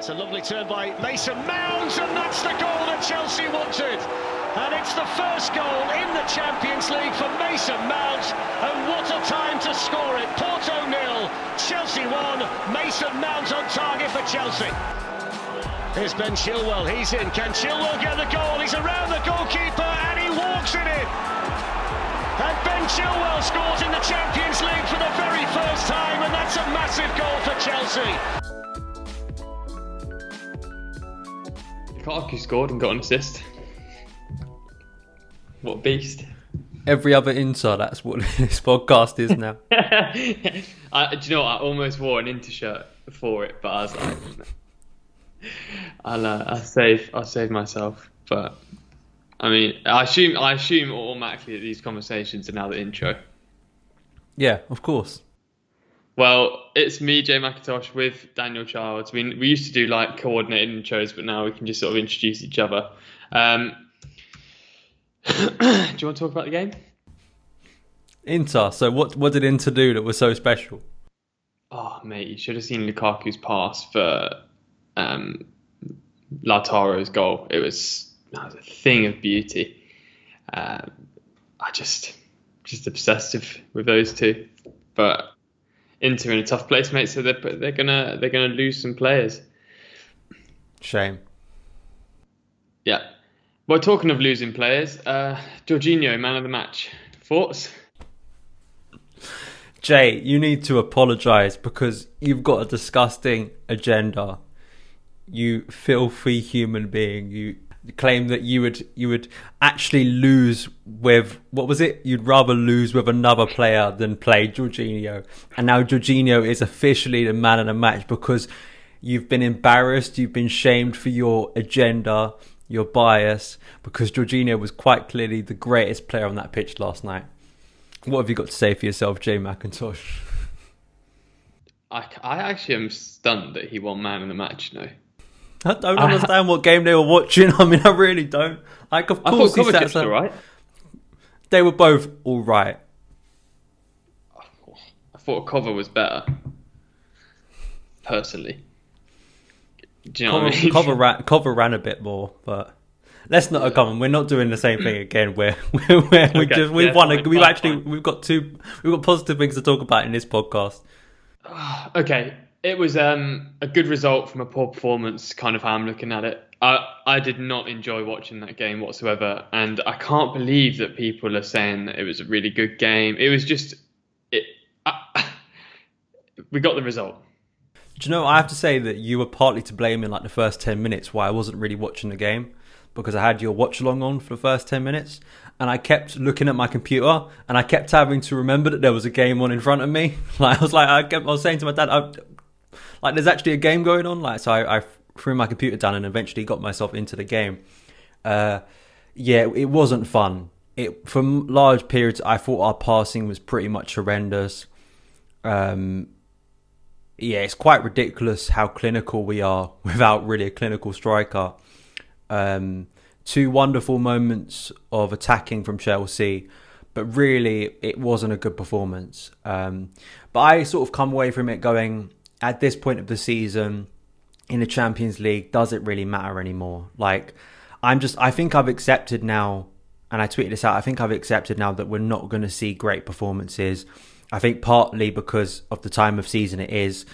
It's a lovely turn by Mason Mount, and that's the goal that Chelsea wanted. And it's the first goal in the Champions League for Mason Mount, and what a time to score it. Porto nil, Chelsea one. Mason Mount on target for Chelsea. Here's Ben Chilwell, he's in. Can Chilwell get the goal? He's around the goalkeeper and he walks in it. And Ben Chilwell scores in the Champions League for the very first time, and that's a massive goal for Chelsea. Lukaku scored and got an assist. What a beast. Every other Inter, that's what this podcast is now. I, do you know what? I almost wore an Inter shirt for it, but I was like, I'll, uh, I'll save, I'll save myself. But I mean, I assume, I assume automatically that these conversations are now the intro. Yeah, of course. Well, it's me, Jay McIntosh, with Daniel Childs. We we used to do like coordinated intros, but now we can just sort of introduce each other. Um, do you want to talk about the game? Inter. So what what did Inter do that was so special? Oh mate, you should have seen Lukaku's pass for um, Lautaro's goal. It was, it was a thing of beauty. Um, I just just obsessive with those two, but Inter in a tough place, mate. So they're they're gonna they're gonna lose some players. Shame. Yeah. Well, talking of losing players, uh, Jorginho, man of the match. Thoughts? Jay, you need to apologise because you've got a disgusting agenda. You filthy human being. You claim that you would you would actually lose with what was it? You'd rather lose with another player than play Jorginho. And now Jorginho is officially the man of the match because you've been embarrassed, you've been shamed for your agenda, your bias, because Jorginho was quite clearly the greatest player on that pitch last night. What have you got to say for yourself, Jay McIntosh? I, I actually am stunned that he won man of the match. No, I don't ah. understand what game they were watching. I mean, I really don't. Like, of I course, thought he sat Kovacic all right. They were both all right. I thought cover was better, personally. Do you know Cover, what I mean? cover, ran, cover ran a bit more, but let's not come. We're not doing the same thing again. Where, where, where we Okay, just we've yeah, won. A, we've fine, actually fine. we've got two. We've got positive things to talk about in this podcast. Okay, it was um, a good result from a poor performance, kind of how I'm looking at it. I, I did not enjoy watching that game whatsoever, and I can't believe that people are saying that it was a really good game. It was just, it. I, we got the result. Do you know? I have to say that you were partly to blame in like the first ten minutes why I wasn't really watching the game because I had your watch along on for the first ten minutes, and I kept looking at my computer and I kept having to remember that there was a game on in front of me. Like I was like I, kept, I was saying to my dad, like there's actually a game going on. Like so, I, I threw my computer down and eventually got myself into the game. Uh, yeah, it wasn't fun. It for large periods, I thought our passing was pretty much horrendous. Um, yeah, it's quite ridiculous how clinical we are without really a clinical striker. Um, two wonderful moments of attacking from Chelsea, but really it wasn't a good performance. Um, but I sort of come away from it going, at this point of the season, in the Champions League, does it really matter anymore? Like, I'm just, I think I've accepted now, and I tweeted this out, I think I've accepted now that we're not going to see great performances. I think partly because of the time of season it is,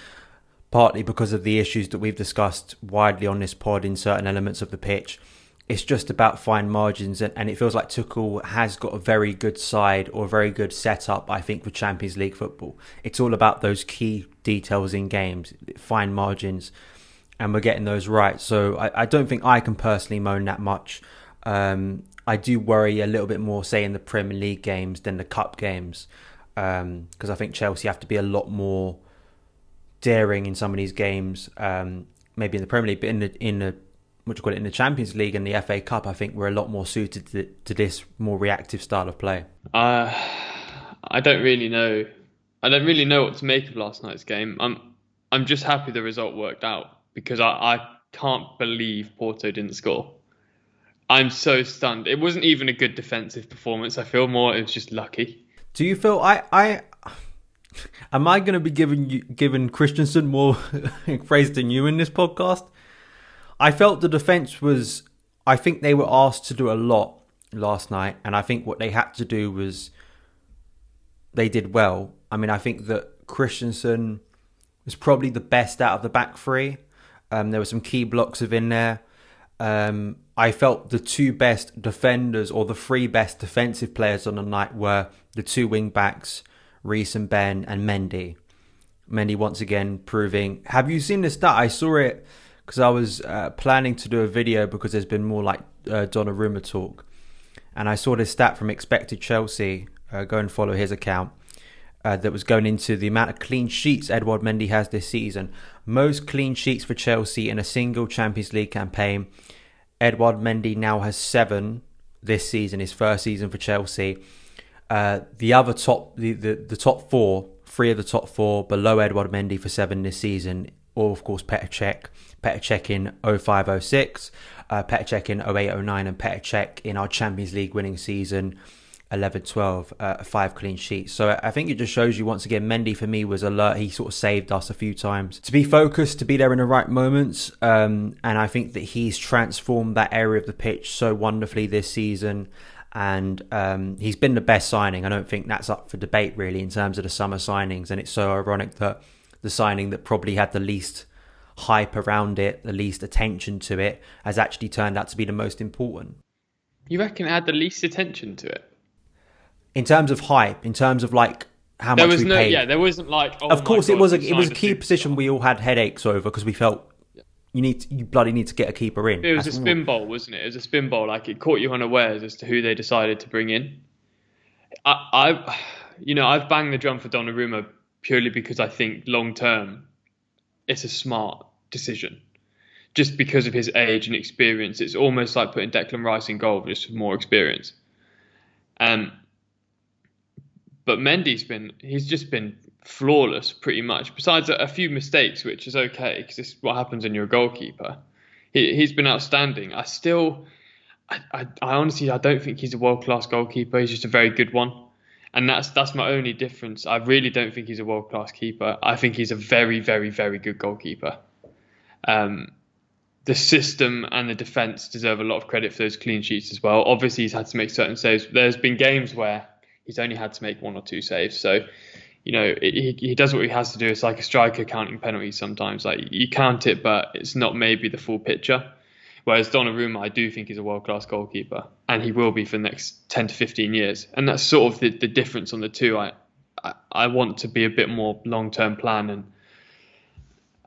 partly because of the issues that we've discussed widely on this pod in certain elements of the pitch. It's just about fine margins, and, and it feels like Tuchel has got a very good side or a very good setup, I think, for Champions League football. It's all about those key details in games, fine margins, and we're getting those right. So I, I don't think I can personally moan that much. Um, I do worry a little bit more, say, in the Premier League games than the Cup games, because I think Chelsea have to be a lot more daring in some of these games. Um, maybe in the Premier League, but in the in the what you call it in the Champions League and the FA Cup, I think we're a lot more suited to, to this more reactive style of play. Uh, I don't really know. I don't really know what to make of last night's game. I'm I'm just happy the result worked out because I, I can't believe Porto didn't score. I'm so stunned. It wasn't even a good defensive performance. I feel more it was just lucky. Do you feel I I am I going to be giving you giving Christensen more praise than you in this podcast? I felt the defense was. I think they were asked to do a lot last night, and I think what they had to do was they did well. I mean, I think that Christensen was probably the best out of the back three. Um, there were some key blocks of in there. Um, I felt the two best defenders or the three best defensive players on the night were the two wing backs, Reece and Ben, and Mendy. Mendy once again proving. Have you seen this stat? I saw it because I was uh, planning to do a video because there's been more like uh, Donnarumma talk, and I saw this stat from Expected Chelsea. Uh, go and follow his account. Uh, that was going into the amount of clean sheets Edouard Mendy has this season. Most clean sheets for Chelsea in a single Champions League campaign. Edouard Mendy now has seven this season, his first season for Chelsea. Uh, the other top, the, the, the top four, three of the top four below Edouard Mendy for seven this season, or of course Petr Cech. Petr Cech in 0506, uh, Petr Cech in 0809, and Petr Cech in our Champions League winning season 11 12, uh, five clean sheets. So I think it just shows you once again, Mendy for me was alert. He sort of saved us a few times to be focused, to be there in the right moments. Um, and I think that he's transformed that area of the pitch so wonderfully this season. And um, he's been the best signing. I don't think that's up for debate really in terms of the summer signings. And it's so ironic that the signing that probably had the least hype around it, the least attention to it, has actually turned out to be the most important. You reckon it had the least attention to it? In terms of hype, in terms of like how there much was we no, paid. yeah, there wasn't like. Oh of course, my it was a it was a key position we all had headaches over because we felt you need to, you bloody need to get a keeper in. It was a That's all. spin bowl, wasn't it? It was a spin bowl. Like it caught you unawares as to who they decided to bring in. I, I you know, I've banged the drum for Donnarumma purely because I think long term, it's a smart decision. Just because of his age and experience, it's almost like putting Declan Rice in goal, just with more experience. Um, but Mendy's been he's just been flawless pretty much. Besides a, a few mistakes, which is okay because it's what happens when you're a goalkeeper. He, he's been outstanding. I still, I, I, I honestly, I don't think he's a world class goalkeeper. He's just a very good one, and that's that's my only difference. I really don't think he's a world class keeper. I think he's a very, very, very good goalkeeper. Um, the system and the defence deserve a lot of credit for those clean sheets as well. Obviously, he's had to make certain saves. There's been games where he's only had to make one or two saves. So, you know, he, he does what he has to do. It's like a striker counting penalties sometimes. Like you count it, but it's not maybe the full picture. Whereas Donnarumma, I do think is a world class goalkeeper, and he will be for the next 10 to 15 years. And that's sort of the, the difference on the two. I, I I want to be a bit more long term plan, and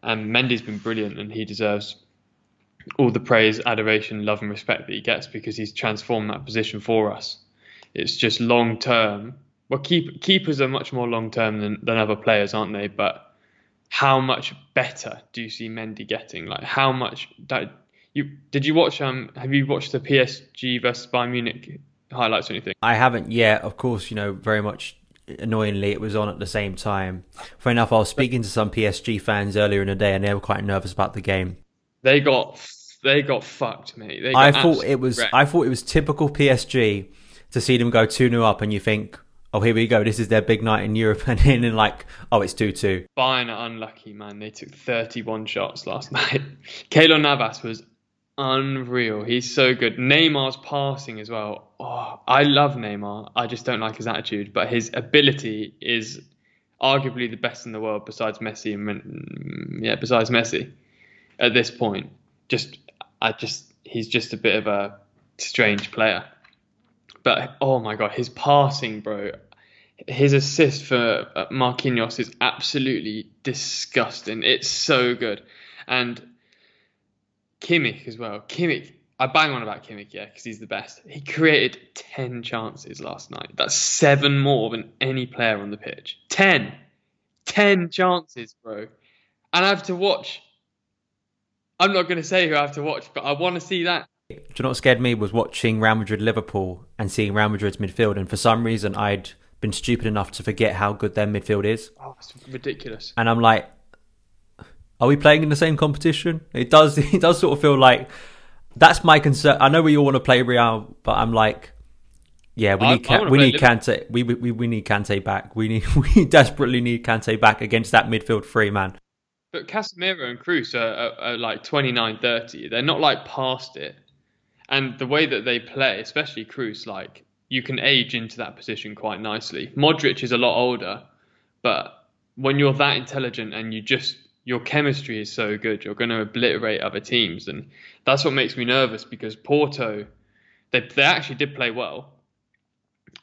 and Mendy's been brilliant, and he deserves all the praise, adoration, love, and respect that he gets because he's transformed that position for us. It's just long term. Well, keep, keepers are much more long term than, than other players, aren't they? But how much better do you see Mendy getting? Like how much that you did you watch? Um, have you watched the PSG versus Bayern Munich highlights or anything? I haven't yet. Of course, you know very much. Annoyingly, it was on at the same time. For enough, I was speaking to some PSG fans earlier in the day, and they were quite nervous about the game. They got they got fucked, mate. They got I thought it was wrecked. I thought it was typical PSG to see them go two 0 up, and you think, oh, here we go. This is their big night in Europe, and then like, oh, it's two two. Bayern are unlucky, man. They took 31 shots last night. Keylor Navas was unreal. He's so good. Neymar's passing as well. Oh, I love Neymar. I just don't like his attitude, but his ability is arguably the best in the world besides Messi and yeah, besides Messi at this point. Just I just he's just a bit of a strange player. But oh my god, his passing, bro. His assist for uh, Marquinhos is absolutely disgusting. It's so good. And Kimmich as well. Kimmich, I bang on about Kimmich, yeah, because he's the best. He created 10 chances last night. That's seven more than any player on the pitch. 10. 10 chances, bro. And I have to watch. I'm not going to say who I have to watch, but I want to see that. Do you know what scared me was watching Real Madrid Liverpool and seeing Real Madrid's midfield, and for some reason I'd been stupid enough to forget how good their midfield is, Oh, it's ridiculous. and I'm like, are we playing in the same competition? It does. It does sort of feel like that's my concern. I know we all want to play Real, but I'm like, yeah, we I- need I we need Kante. We, we we need Kante back. We need we desperately need Kante back against that midfield three man. But Casemiro and Kroos are, are, are like 29, 30. They're not like past it. And the way that they play, especially Kroos, like you can age into that position quite nicely. Modric is a lot older, but when you're that intelligent and you just your chemistry is so good, you're going to obliterate other teams, and that's what makes me nervous because Porto, they they actually did play well.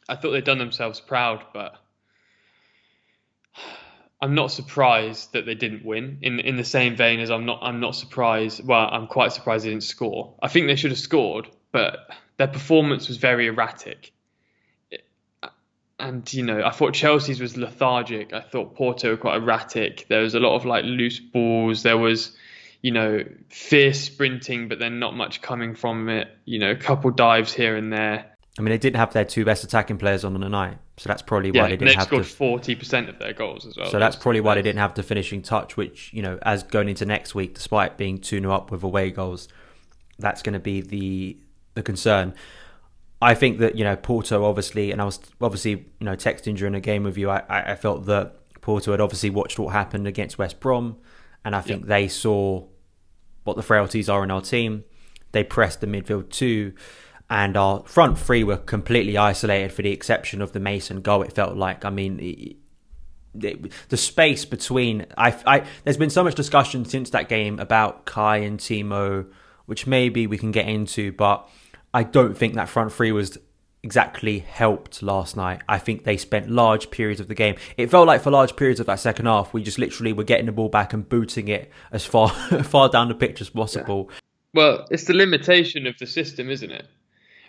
I thought they'd done themselves proud, but I'm not surprised that they didn't win. In in the same vein as I'm not I'm not surprised. Well, I'm quite surprised they didn't score. I think they should have scored, but their performance was very erratic. And you know, I thought Chelsea's was lethargic. I thought Porto were quite erratic. There was a lot of like loose balls. There was, you know, fierce sprinting, but then not much coming from it. You know, a couple dives here and there. I mean, they didn't have their two best attacking players on the night, so that's probably why Yeah, they didn't have scored forty percent of their goals as well. So that's probably why they didn't have the finishing touch, which you know, as going into next week, despite being two 0 up with away goals, that's going to be the the concern. I think that you know Porto obviously, and I was obviously you know texting during a game with you. I, I I felt that Porto had obviously watched what happened against West Brom, and I think Yep. they saw what the frailties are in our team. They pressed the midfield too, and our front three were completely isolated for the exception of the Mason goal. It felt like, I mean, the, space between I, I there's been so much discussion since that game about Kai and Timo, which maybe we can get into, but I don't think that front three was exactly helped last night. I think they spent large periods of the game. It felt like for large periods of that second half, we just literally were getting the ball back and booting it as far far down the pitch as possible. Well, it's the limitation of the system, isn't it?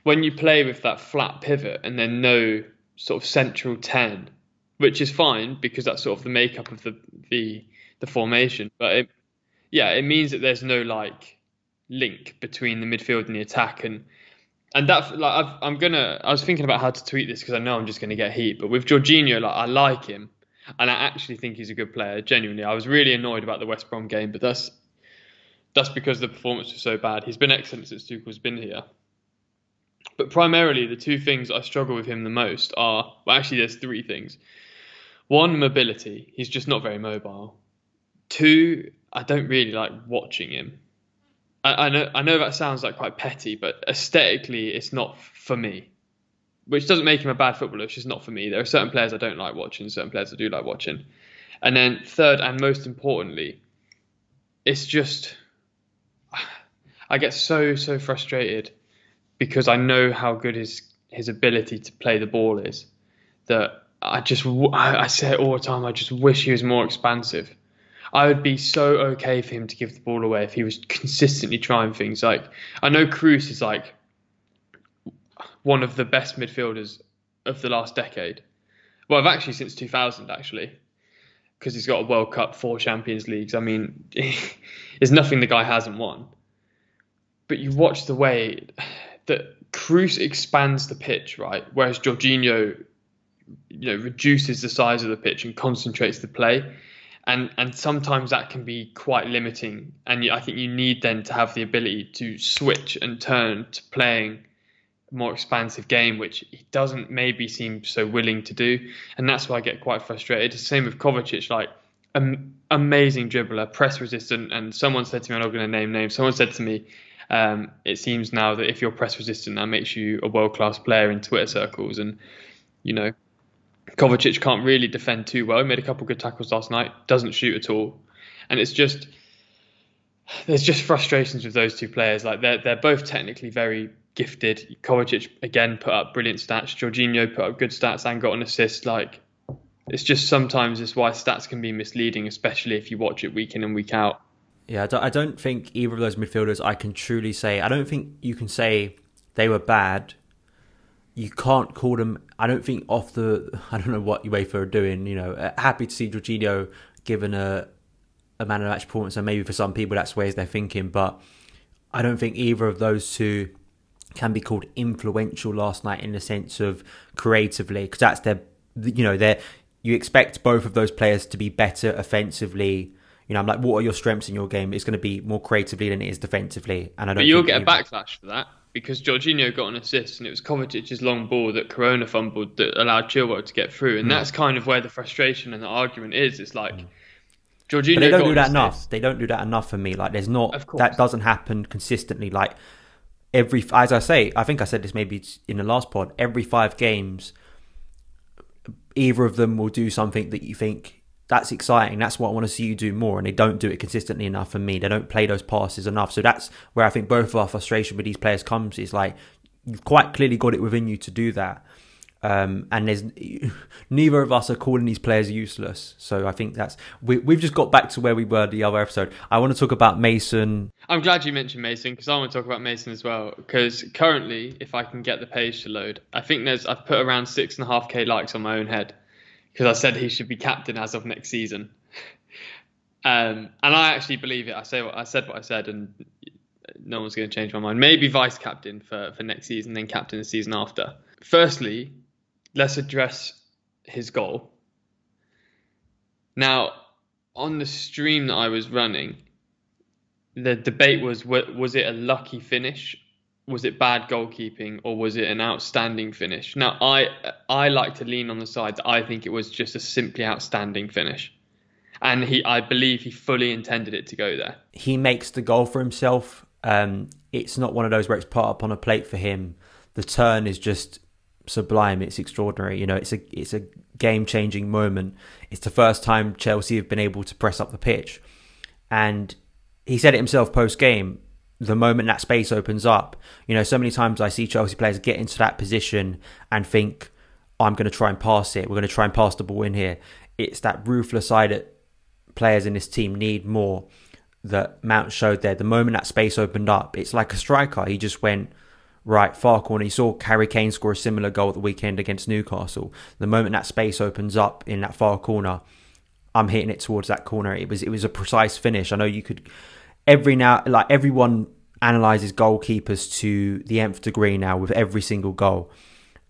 When you play with that flat pivot and then no sort of central ten, which is fine because that's sort of the makeup of the the, the formation. But it, yeah, it means that there's no like link between the midfield and the attack, and and that like I've, I'm gonna. I was thinking about how to tweet this because I know I'm just gonna get heat. But with Jorginho, like I like him, and I actually think he's a good player. Genuinely, I was really annoyed about the West Brom game, but that's that's because the performance was so bad. He's been excellent since Tuchel's been here. But primarily, the two things I struggle with him the most are well, actually, there's three things. One, mobility. He's just not very mobile. Two, I don't really like watching him. I, I know I know that sounds like quite petty, but aesthetically, it's not for me. Which doesn't make him a bad footballer. It's just not for me. There are certain players I don't like watching, certain players I do like watching. And then third, and most importantly, it's just I get so so frustrated because I know how good his his ability to play the ball is that I just I, I say it all the time. I just wish he was more expansive. I would be so okay for him to give the ball away if he was consistently trying things. Like I know Kroos is like one of the best midfielders of the last decade. Well, I've actually since 2000 actually, because he's got a World Cup, four Champions Leagues. I mean, there's nothing the guy hasn't won. But you watch the way that Kroos expands the pitch, right? Whereas Jorginho, you know, reduces the size of the pitch and concentrates the play. And, and sometimes that can be quite limiting. And I think you need then to have the ability to switch and turn to playing a more expansive game, which he doesn't maybe seem so willing to do. And that's why I get quite frustrated. It's the same with Kovacic, like am, amazing dribbler, press resistant. And someone said to me, I'm not going to name names, someone said to me, um, it seems now that if you're press resistant, that makes you a world class player in Twitter circles. And, you know, Kovacic can't really defend too well. He made a couple good tackles last night, doesn't shoot at all. And it's just, there's just frustrations with those two players. Like they're, they're both technically very gifted. Kovacic, again, put up brilliant stats. Jorginho put up good stats and got an assist. Like, it's just sometimes it's why stats can be misleading, especially if you watch it week in and week out. Yeah, I don't, I don't think either of those midfielders I can truly say. I don't think you can say they were bad. You can't call them. I don't think off the. I don't know what UEFA are doing. You know, uh, happy to see Jorginho given a a man of match performance, and maybe for some people that's ways they're thinking. But I don't think either of those two can be called influential last night in the sense of creatively, because that's their. You know, they're. You expect both of those players to be better offensively. You know, I'm like, what are your strengths in your game? It's going to be more creatively than it is defensively, and I don't. But you'll get a backlash for that because Jorginho got an assist and it was Kovacic's long ball that Corona fumbled that allowed Chilwell to get through. And hmm. that's kind of where the frustration and the argument is. It's like hmm. Jorginho but they don't do that enough. They don't do that enough for me. Like there's not that doesn't happen consistently. Like every as I say, I think I said this maybe in the last pod. Every five games, either of them will do something that you think that's exciting. That's what I want to see you do more, and they don't do it consistently enough for me. They don't play those passes enough. So that's where I think both of our frustration with these players comes. Is like you've quite clearly got it within you to do that. Um, and there's neither of us are calling these players useless. So I think that's we, we've just got back to where we were the other episode. I want to talk about Mason. I'm glad you mentioned Mason because I want to talk about Mason as well. Because currently, if I can get the page to load, I think there's I've put around six and a half k likes on my own head because I said he should be captain as of next season. Um, and I actually believe it. I say what I said, what I said, and no one's going to change my mind. Maybe vice captain for for next season, then captain the season after. Firstly, let's address his goal. Now, on the stream that I was running, the debate was was it a lucky finish, was it bad goalkeeping, or was it an outstanding finish? Now, I I like to lean on the side that I think it was just a simply outstanding finish, and he I believe he fully intended it to go there. He makes the goal for himself. Um, it's not one of those where it's put up on a plate for him. The turn is just sublime. It's extraordinary. You know, it's a it's a game changing moment. It's the first time Chelsea have been able to press up the pitch, and he said it himself post game. The moment that space opens up, you know, so many times I see Chelsea players get into that position and think, "I'm going to try and pass it. We're going to try and pass the ball in here." It's that ruthless side that players in this team need more. That Mount showed there. The moment that space opened up, it's like a striker. He just went right far corner. He saw Harry Kane score a similar goal at the weekend against Newcastle. The moment that space opens up in that far corner, I'm hitting it towards that corner. It was it was a precise finish. I know you could every now like everyone analyzes goalkeepers to the nth degree now with every single goal,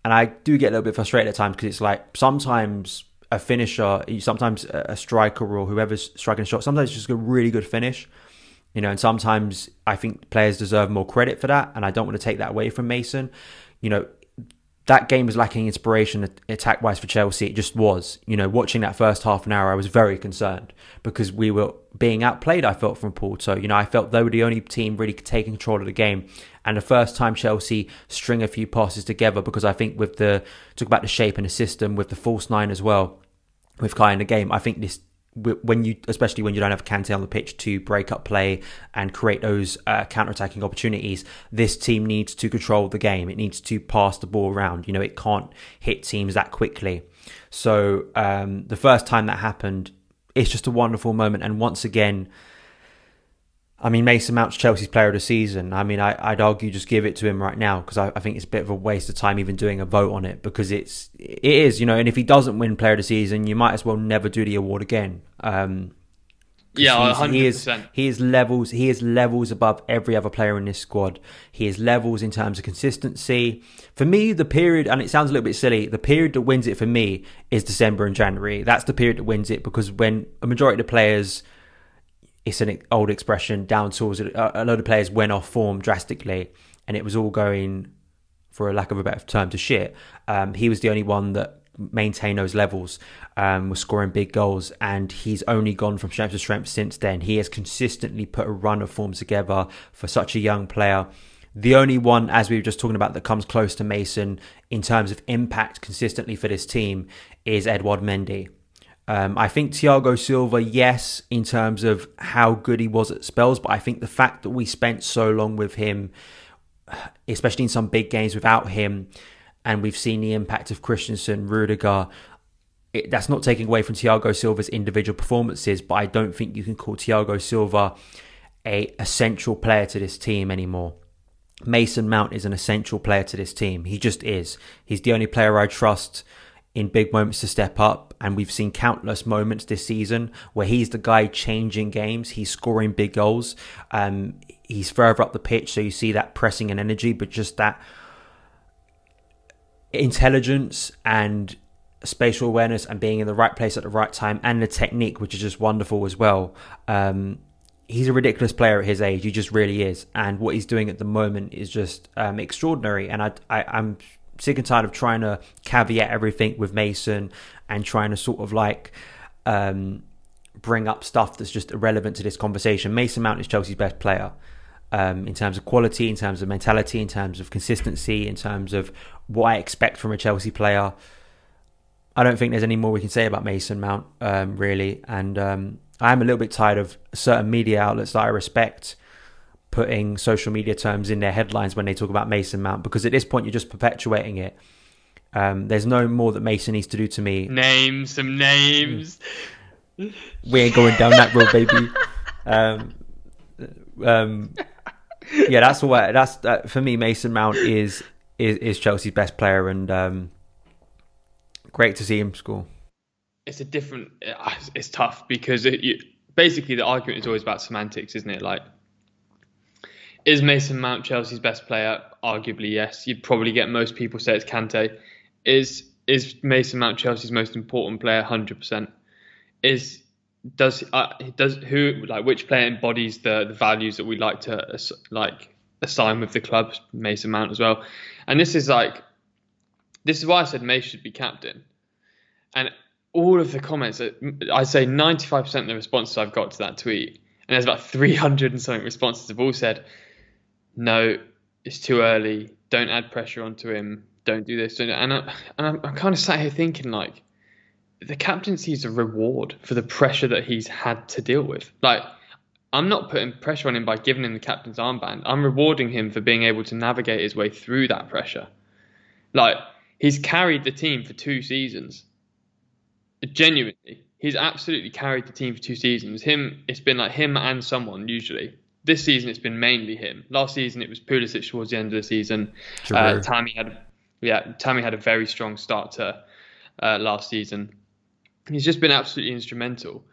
and I do get a little bit frustrated at times because it's like sometimes a finisher, sometimes a striker or whoever's striking a shot, sometimes just a really good finish. You know, and sometimes I think players deserve more credit for that, and I don't want to take that away from Mason. You know, that game was lacking inspiration attack wise for Chelsea. It just was. You know, watching that first half an hour, I was very concerned because we were being outplayed, I felt, from Porto. You know, I felt they were the only team really taking control of the game. And the first time Chelsea string a few passes together, because I think with the, talk about the shape and the system, with the false nine as well, with Kai in the game, I think this when you, especially when you don't have Kante on the pitch to break up play and create those uh, counter-attacking opportunities, this team needs to control the game. It needs to pass the ball around. You know, it can't hit teams that quickly. So um, the first time that happened, it's just a wonderful moment. And once again, I mean, Mason Mount's Chelsea's player of the season. I mean, I, would argue just give it to him right now because I, I, think it's a bit of a waste of time even doing a vote on it because it's it is, you know. And if he doesn't win player of the season, you might as well never do the award again. Um, yeah, hundred he is he is levels he is levels above every other player in this squad. He is levels in terms of consistency. For me, the period and it sounds a little bit silly. The period that wins it for me is December and January. That's the period that wins it because when a majority of the players it's an old expression down tools. A load of players went off form drastically, and it was all going, for a lack of a better term, to shit. Um, he was the only one that maintained those levels, um, was scoring big goals, and he's only gone from strength to strength since then. He has consistently put a run of form together for such a young player. The only one, as we were just talking about, that comes close to Mason in terms of impact consistently for this team is Edouard Mendy. Um, I think Thiago Silva, yes, in terms of how good he was at spells, but I think the fact that we spent so long with him, especially in some big games without him, and we've seen the impact of Christensen, Rudiger, it, that's not taking away from Thiago Silva's individual performances, but I don't think you can call Thiago Silva a essential player to this team anymore. Mason Mount is an essential player to this team. He just is. He's the only player I trust in big moments to step up. And we've seen countless moments this season where he's the guy changing games. He's scoring big goals. Um, he's further up the pitch, so you see that pressing and energy, but just that intelligence and spatial awareness and being in the right place at the right time and the technique, which is just wonderful as well. Um, he's a ridiculous player at his age. He just really is. And what he's doing at the moment is just um, extraordinary. And I, I, I'm sick and tired of trying to caveat everything with Mason and trying to sort of like um, bring up stuff that's just irrelevant to this conversation. Mason Mount is Chelsea's best player. Um, in terms of quality, in terms of mentality, in terms of consistency, in terms of what I expect from a Chelsea player. I don't think there's any more we can say about Mason Mount, um, really. And um, I'm a little bit tired of certain media outlets that I respect putting social media terms in their headlines when they talk about Mason Mount because at this point you're just perpetuating it. Um, there's no more that Mason needs to do to me. Name some names. We ain't going down that road, baby. Um, um, yeah, that's what that's uh, for me. Mason Mount is is, is Chelsea's best player, and um, great to see him score. It's a different. It's tough because it, you, basically the argument is always about semantics, isn't it? Like, is Mason Mount Chelsea's best player? Arguably, yes. You'd probably get most people say it's Kante. Is is Mason Mount Chelsea's most important player? Hundred percent. Is does uh, does who like which player embodies the the values that we like to like assign with the club? Mason Mount as well. And this is like this is why I said May should be captain. And all of the comments, I say 95% of the responses I've got to that tweet, and there's about 300 and something responses have all said, no, it's too early. Don't add pressure onto him. Don't do this. Don't, and, I, and I'm, I'm kind of sat here thinking like, the captaincy is a reward for the pressure that he's had to deal with. Like, I'm not putting pressure on him by giving him the captain's armband. I'm rewarding him for being able to navigate his way through that pressure. Like, he's carried the team for two seasons. Genuinely, he's absolutely carried the team for two seasons. Him, it's been like him and someone usually. This season, it's been mainly him. Last season, it was Pulisic towards the end of the season. Uh, Tammy had, yeah, Tammy had a very strong start to uh, last season. He's just been absolutely instrumental.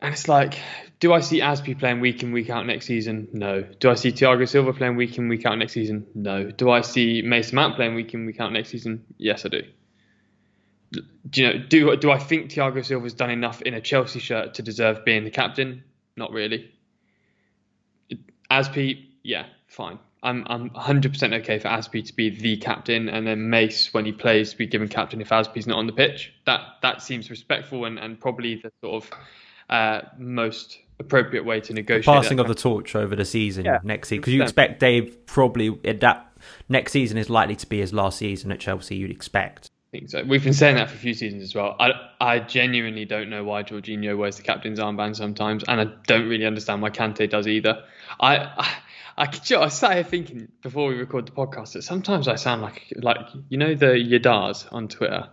And it's like, do I see Azpi playing week in, week out next season? No. Do I see Thiago Silva playing week in, week out next season? No. Do I see Mason Mount playing week in, week out next season? Yes, I do. Do you know? Do do I think Thiago Silva's done enough in a Chelsea shirt to deserve being the captain? Not really. Azpi, yeah, fine. I'm I'm 100% okay for Azpi to be the captain, and then Mace, when he plays, to be given captain if Azpi's not on the pitch. That that seems respectful and, and probably the sort of uh, most appropriate way to negotiate. The passing of the torch over the season yeah, next season, because you expect Dave probably that next season is likely to be his last season at Chelsea. You'd expect. Think so. We've been saying that for a few seasons as well. I, I genuinely don't know why Jorginho wears the captain's armband sometimes, and I don't really understand why Kante does either. I, I, I, I sat here thinking before we record the podcast that sometimes I sound like like you know the Yadars on Twitter.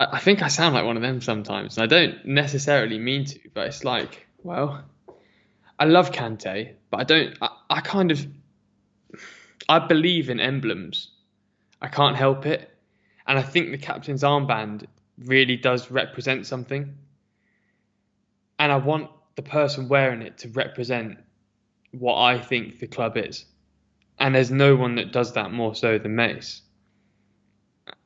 I, I think I sound like one of them sometimes, and I don't necessarily mean to, but it's like, well, I love Kante, but I don't. I, I kind of, I believe in emblems. I can't help it and I think the captain's armband really does represent something. And I want the person wearing it to represent what I think the club is. And there's no one that does that more so than Mace.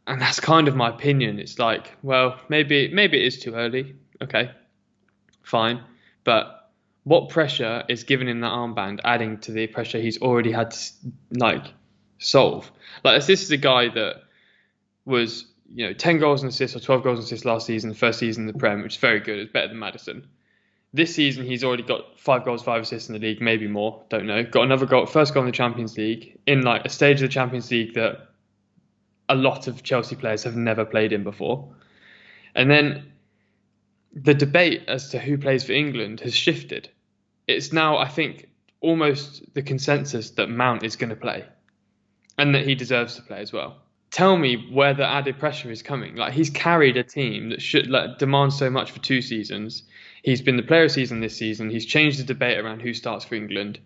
And that's kind of my opinion. It's like, well, maybe maybe it is too early. Okay, fine. But what pressure is given in that armband adding to the pressure he's already had to like solve? Like this is a guy that was you know 10 goals and assists or 12 goals and assists last season, first season in the Prem, which is very good. It's better than Maddison. This season, he's already got five goals, five assists in the league, maybe more. Don't know. Got another goal, first goal in the Champions League in like a stage of the Champions League that a lot of Chelsea players have never played in before. And then the debate as to who plays for England has shifted. It's now, I think, almost the consensus that Mount is going to play and that he deserves to play as well tell me where the added pressure is coming. Like he's carried a team that should like, demand so much for two seasons. He's been the player of season this season. He's changed the debate around who starts for England.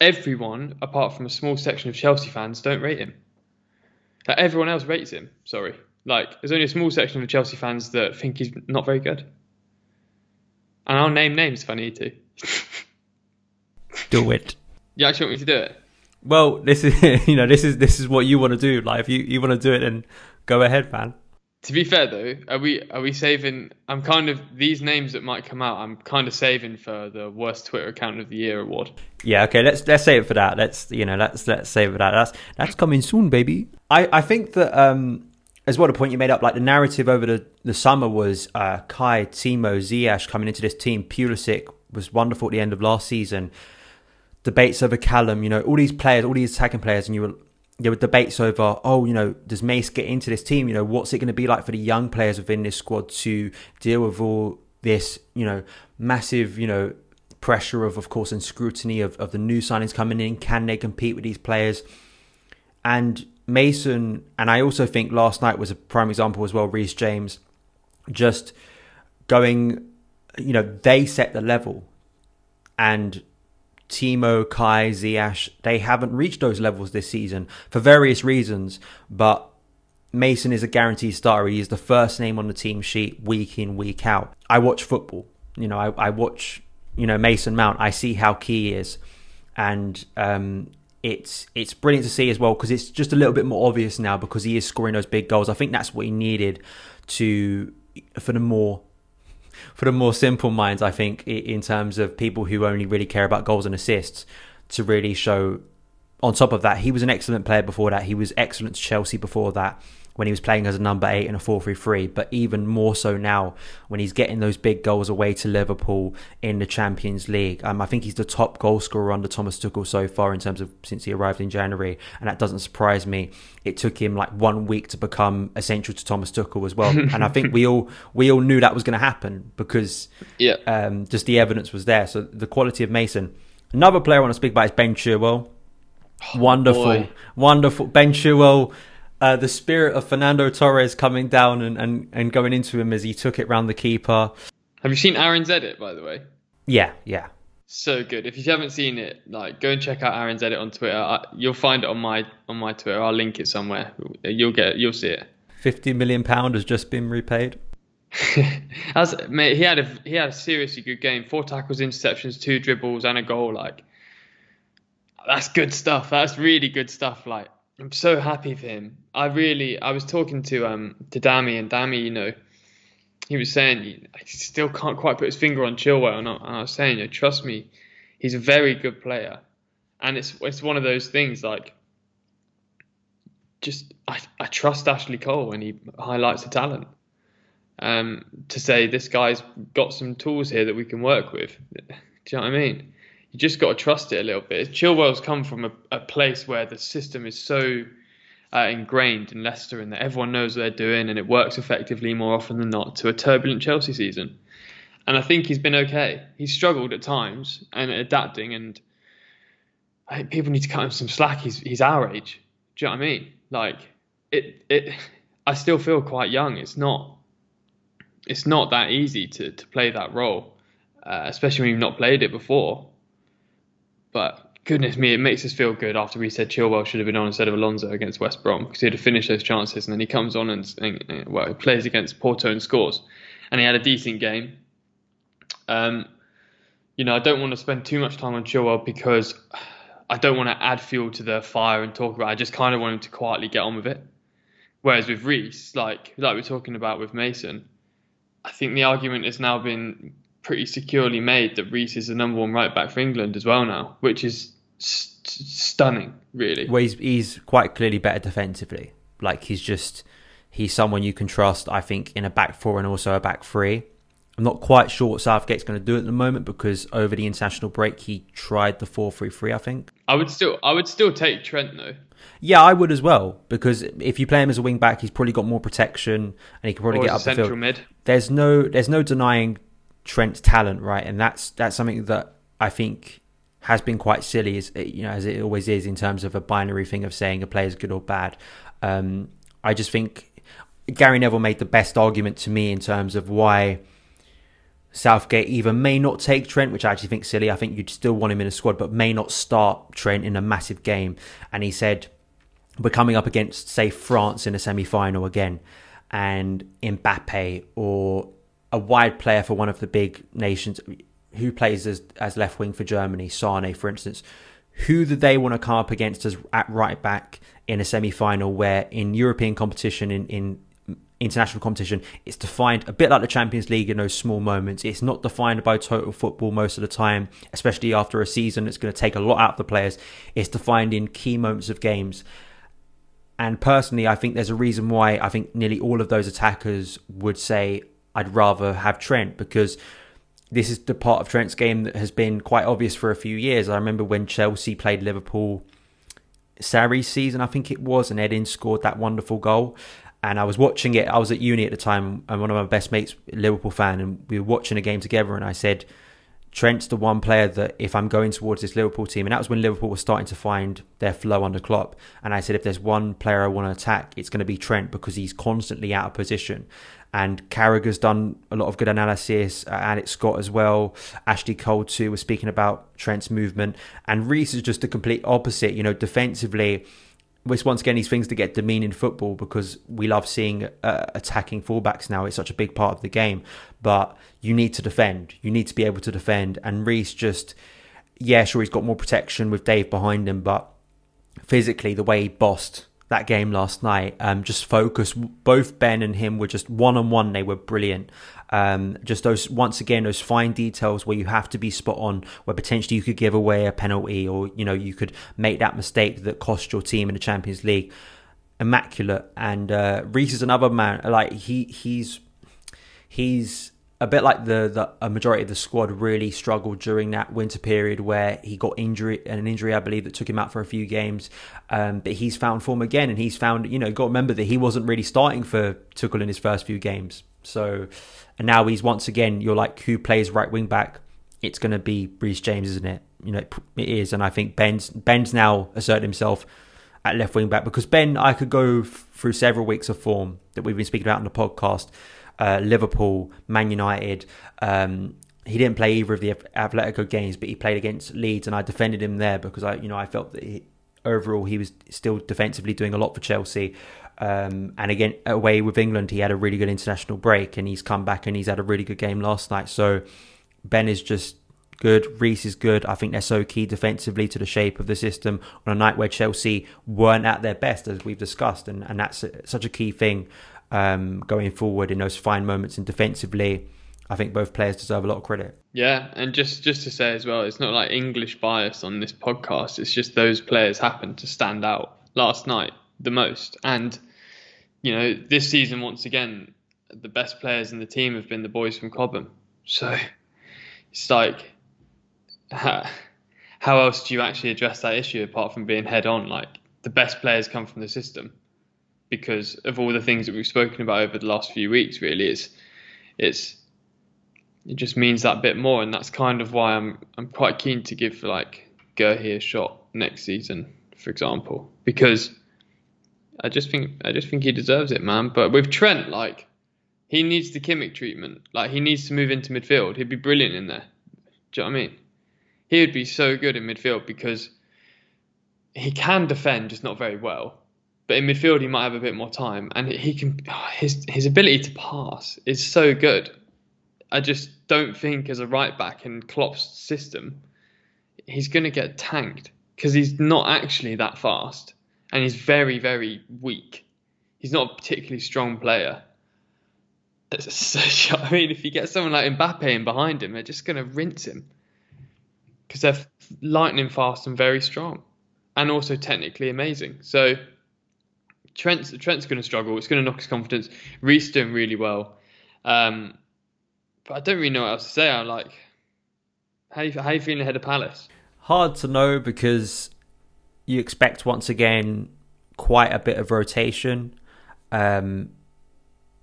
Everyone, apart from a small section of Chelsea fans, don't rate him. Like everyone else rates him. Sorry, like there's only a small section of Chelsea fans that think he's not very good. And I'll name names if I need to. do it. You actually want me to do it? Well, this is you know this is this is what you want to do. Like if you you want to do it, then go ahead, man. To be fair though, are we are we saving? I'm kind of these names that might come out. I'm kind of saving for the worst Twitter account of the year award. Yeah, okay. Let's let's save it for that. Let's you know let's let's save it for that. That's that's coming soon, baby. I I think that um as well, the point you made up, like the narrative over the, the summer was uh, Kai, Timo, Ziyech coming into this team. Pulisic was wonderful at the end of last season. Debates over Callum, you know, all these players, all these attacking players, and you were there were debates over, oh, you know, does Mace get into this team? You know, what's it going to be like for the young players within this squad to deal with all this, you know, massive, you know, pressure of, of course, and scrutiny of, of the new signings coming in? Can they compete with these players? And Mason, and I also think last night was a prime example as well, Reece James, just going, you know, they set the level. And Timo, Kai, Ziyech, they haven't reached those levels this season for various reasons, but Mason is a guaranteed starter. He is the first name on the team sheet week in, week out. I watch football. You know, I, I watch, you know, Mason Mount. I see how key he is. And um, it's it's brilliant to see as well because it's just a little bit more obvious now because he is scoring those big goals. I think that's what he needed to for the more for the more simple minds, I think, in terms of people who only really care about goals and assists, to really show. On top of that, he was an excellent player before that. He was excellent to Chelsea before that when he was playing as a number eight in a 4 3 3, but even more so now when he's getting those big goals away to Liverpool in the Champions League. Um, I think he's the top goal scorer under Thomas Tuchel so far in terms of since he arrived in January, and that doesn't surprise me. It took him like one week to become essential to Thomas Tuchel as well, and I think we all we all knew that was going to happen because yeah, um, just the evidence was there. So the quality of Mason. Another player I want to speak about is Ben Chilwell. Oh, wonderful, boy. wonderful Ben Chilwell uh, the spirit of Fernando Torres coming down and, and, and going into him as he took it round the keeper. Have you seen Aaron's edit, by the way? Yeah, yeah. So good. If you haven't seen it, like go and check out Aaron's edit on Twitter. I, you'll find it on my on my Twitter. I'll link it somewhere. You'll get you'll see it. Fifty million pound has just been repaid. As mate, he had a he had a seriously good game. Four tackles, interceptions, two dribbles, and a goal. Like that's good stuff. That's really good stuff. Like I'm so happy for him. I really, I was talking to um to Dami and Dami, you know, he was saying he, still can't quite put his finger on Chilwell, and I, and I was saying, you know, trust me, he's a very good player, and it's it's one of those things like, just I, I trust Ashley Cole when he highlights the talent. Um, to say this guy's got some tools here that we can work with. Do you know what I mean? You just got to trust it a little bit. Chilwell's come from a, a place where the system is so uh, ingrained in Leicester and that everyone knows what they're doing and it works effectively more often than not to a turbulent Chelsea season. And I think he's been okay. He's struggled at times and adapting, and I think people need to cut him some slack. He's he's our age. Do you know what I mean? Like it it. I still feel quite young. It's not it's not that easy to to play that role, uh, especially when you've not played it before. But goodness me, it makes us feel good after we said Chilwell should have been on instead of Alonso against West Brom because he'd have finished those chances, and then he comes on and, and well, he plays against Porto and scores, and he had a decent game. Um, you know, I don't want to spend too much time on Chilwell because I don't want to add fuel to the fire and talk about. It. I just kind of want him to quietly get on with it. Whereas with Reece, like like we're talking about with Mason, I think the argument has now been pretty securely made that Reece is the number one right back for England as well now, which is st- stunning, really. Well, he's, he's quite clearly better defensively. Like he's just he's someone you can trust. I think in a back four and also a back three. I'm not quite sure what Southgate's going to do at the moment because over the international break he tried the four three three. I think. I would still I would still take Trent though. Yeah, I would as well because if you play him as a wing back, he's probably got more protection and he can probably or get up the field. Mid. There's no there's no denying Trent's talent, right? And that's that's something that I think has been quite silly, as you know, as it always is in terms of a binary thing of saying a player is good or bad. Um, I just think Gary Neville made the best argument to me in terms of why Southgate either may not take Trent, which I actually think silly. I think you'd still want him in a squad, but may not start Trent in a massive game. And he said, "We're coming up against, say, France in a semi-final again." and Mbappe or a wide player for one of the big nations who plays as, as left wing for Germany, Sane, for instance, who do they want to come up against as at right back in a semi final where in European competition, in, in international competition, it's defined a bit like the Champions League in those small moments. It's not defined by total football most of the time, especially after a season. It's going to take a lot out of the players. It's defined in key moments of games. and personally, I think there's a reason why I think nearly all of those attackers would say I'd rather have Trent because this is the part of Trent's game that has been quite obvious for a few years. I remember when Chelsea played Liverpool Sarri's season, I think it was, and Edin scored that wonderful goal. And I was watching it. I was at uni at the time, and one of my best mates, Liverpool fan, and we were watching a game together. And I said, Trent's the one player that if I'm going towards this Liverpool team, and that was when Liverpool was starting to find their flow under Klopp. And I said, if there's one player I want to attack, it's going to be Trent because he's constantly out of position. And Carragher's done a lot of good analysis. Uh, Alex Scott as well. Ashley Cole too was speaking about Trent's movement. And Reece is just the complete opposite. You know, defensively, which once again these things to get demean in football because we love seeing uh, attacking fullbacks now. It's such a big part of the game, but you need to defend. You need to be able to defend. And Reece just, yeah, sure, he's got more protection with Dave behind him, but physically the way he bossed that game last night, um, just focus. Both Ben and him were just one on one. They were brilliant. Um, just those once again those fine details where you have to be spot on, where potentially you could give away a penalty or you know you could make that mistake that cost your team in the Champions League. Immaculate. And uh, Reece is another man. Like he he's he's a bit like the, the a majority of the squad really struggled during that winter period where he got injury an injury I believe that took him out for a few games. Um, but he's found form again, and he's found you know got to remember that he wasn't really starting for Tuchel in his first few games. So and now he's once again you're like who plays right wing back? It's going to be Reece James, isn't it? You know it is, and I think Ben's Ben's now asserted himself at left wing back because Ben I could go f- through several weeks of form that we've been speaking about on the podcast uh, Liverpool, Man United. Um, he didn't play either of the Atletico games, but he played against Leeds, and I defended him there because I, you know, I felt that he, overall he was still defensively doing a lot for Chelsea. Um, and again, away with England, he had a really good international break, and he's come back and he's had a really good game last night. So Ben is just good. Reese is good. I think they're so key defensively to the shape of the system on a night where Chelsea weren't at their best, as we've discussed, and and that's such a key thing um, going forward in those fine moments and defensively. I think both players deserve a lot of credit. Yeah, and just just to say as well, it's not like English bias on this podcast. It's just those players happen to stand out last night the most, and you know this season once again, the best players in the team have been the boys from Cobham. So it's like, how, how else do you actually address that issue apart from being head on? Like the best players come from the system because of all the things that we've spoken about over the last few weeks. Really, it's it's it just means that bit more, and that's kind of why I'm I'm quite keen to give like Guehi a shot next season, for example, because I just think I just think he deserves it, man. But with Trent, like he needs the Kimmich treatment. Like he needs to move into midfield. He'd be brilliant in there. Do you know what I mean? He would be so good in midfield because he can defend, just not very well. But in midfield, he might have a bit more time, and he can. His his ability to pass is so good. I just don't think as a right back in Klopp's system, he's going to get tanked because he's not actually that fast, and he's very very weak. He's not a particularly strong player. I mean, if you get someone like Mbappe in behind him, they're just going to rinse him because they're lightning fast and very strong, and also technically amazing. So Trent's Trent's going to struggle. It's going to knock his confidence. Reece doing really well, um, but I don't really know what else to say. I'm like, how you, how you feeling ahead of Palace? Hard to know because you expect once again quite a bit of rotation. Um,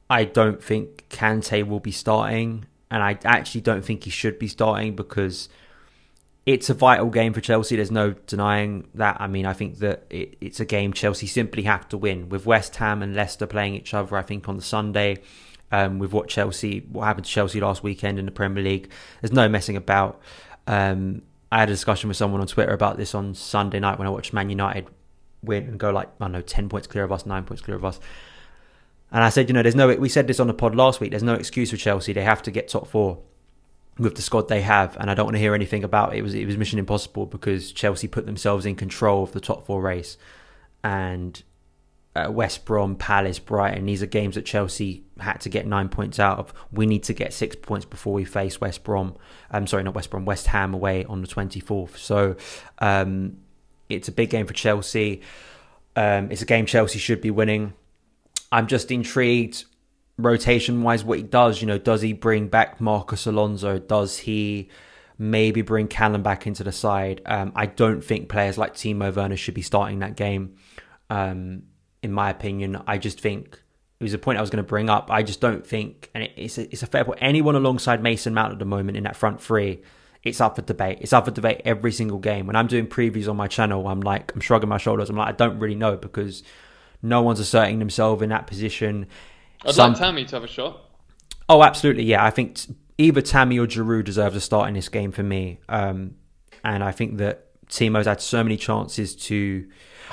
I don't think Kante will be starting, and I actually don't think he should be starting because it's a vital game for Chelsea. There's no denying that. I mean, I think that it, it's a game Chelsea simply have to win. With West Ham and Leicester playing each other, I think on the Sunday, um, with what Chelsea, what happened to Chelsea last weekend in the Premier League, there's no messing about. Um, I had a discussion with someone on Twitter about this on Sunday night when I watched Man United win and go like I don't know ten points clear of us, nine points clear of us. And I said, you know, there's no. We said this on the pod last week. There's no excuse for Chelsea. They have to get top four with the squad they have, and I don't want to hear anything about it. It was it was mission impossible because Chelsea put themselves in control of the top four race, and uh, West Brom, Palace, Brighton. These are games that Chelsea had to get nine points out of. We need to get six points before we face West Brom. I'm sorry, not West Brom, West Ham away on the 24th. So um, it's a big game for Chelsea. Um, it's a game Chelsea should be winning. I'm just intrigued rotation wise what he does. You know, does he bring back Marcus Alonso? Does he maybe bring Callum back into the side? Um, I don't think players like Timo Werner should be starting that game. Um, in my opinion, I just think it was a point I was going to bring up. I just don't think, and it's a, it's a fair point. Anyone alongside Mason Mount at the moment in that front three, it's up for debate. It's up for debate every single game. When I'm doing previews on my channel, I'm like, I'm shrugging my shoulders. I'm like, I don't really know because no one's asserting themselves in that position. I'd Some... like Tammy to have a shot. Oh, absolutely. Yeah, I think either Tammy or Giroud deserves a start in this game for me. Um, and I think that Timo's had so many chances to.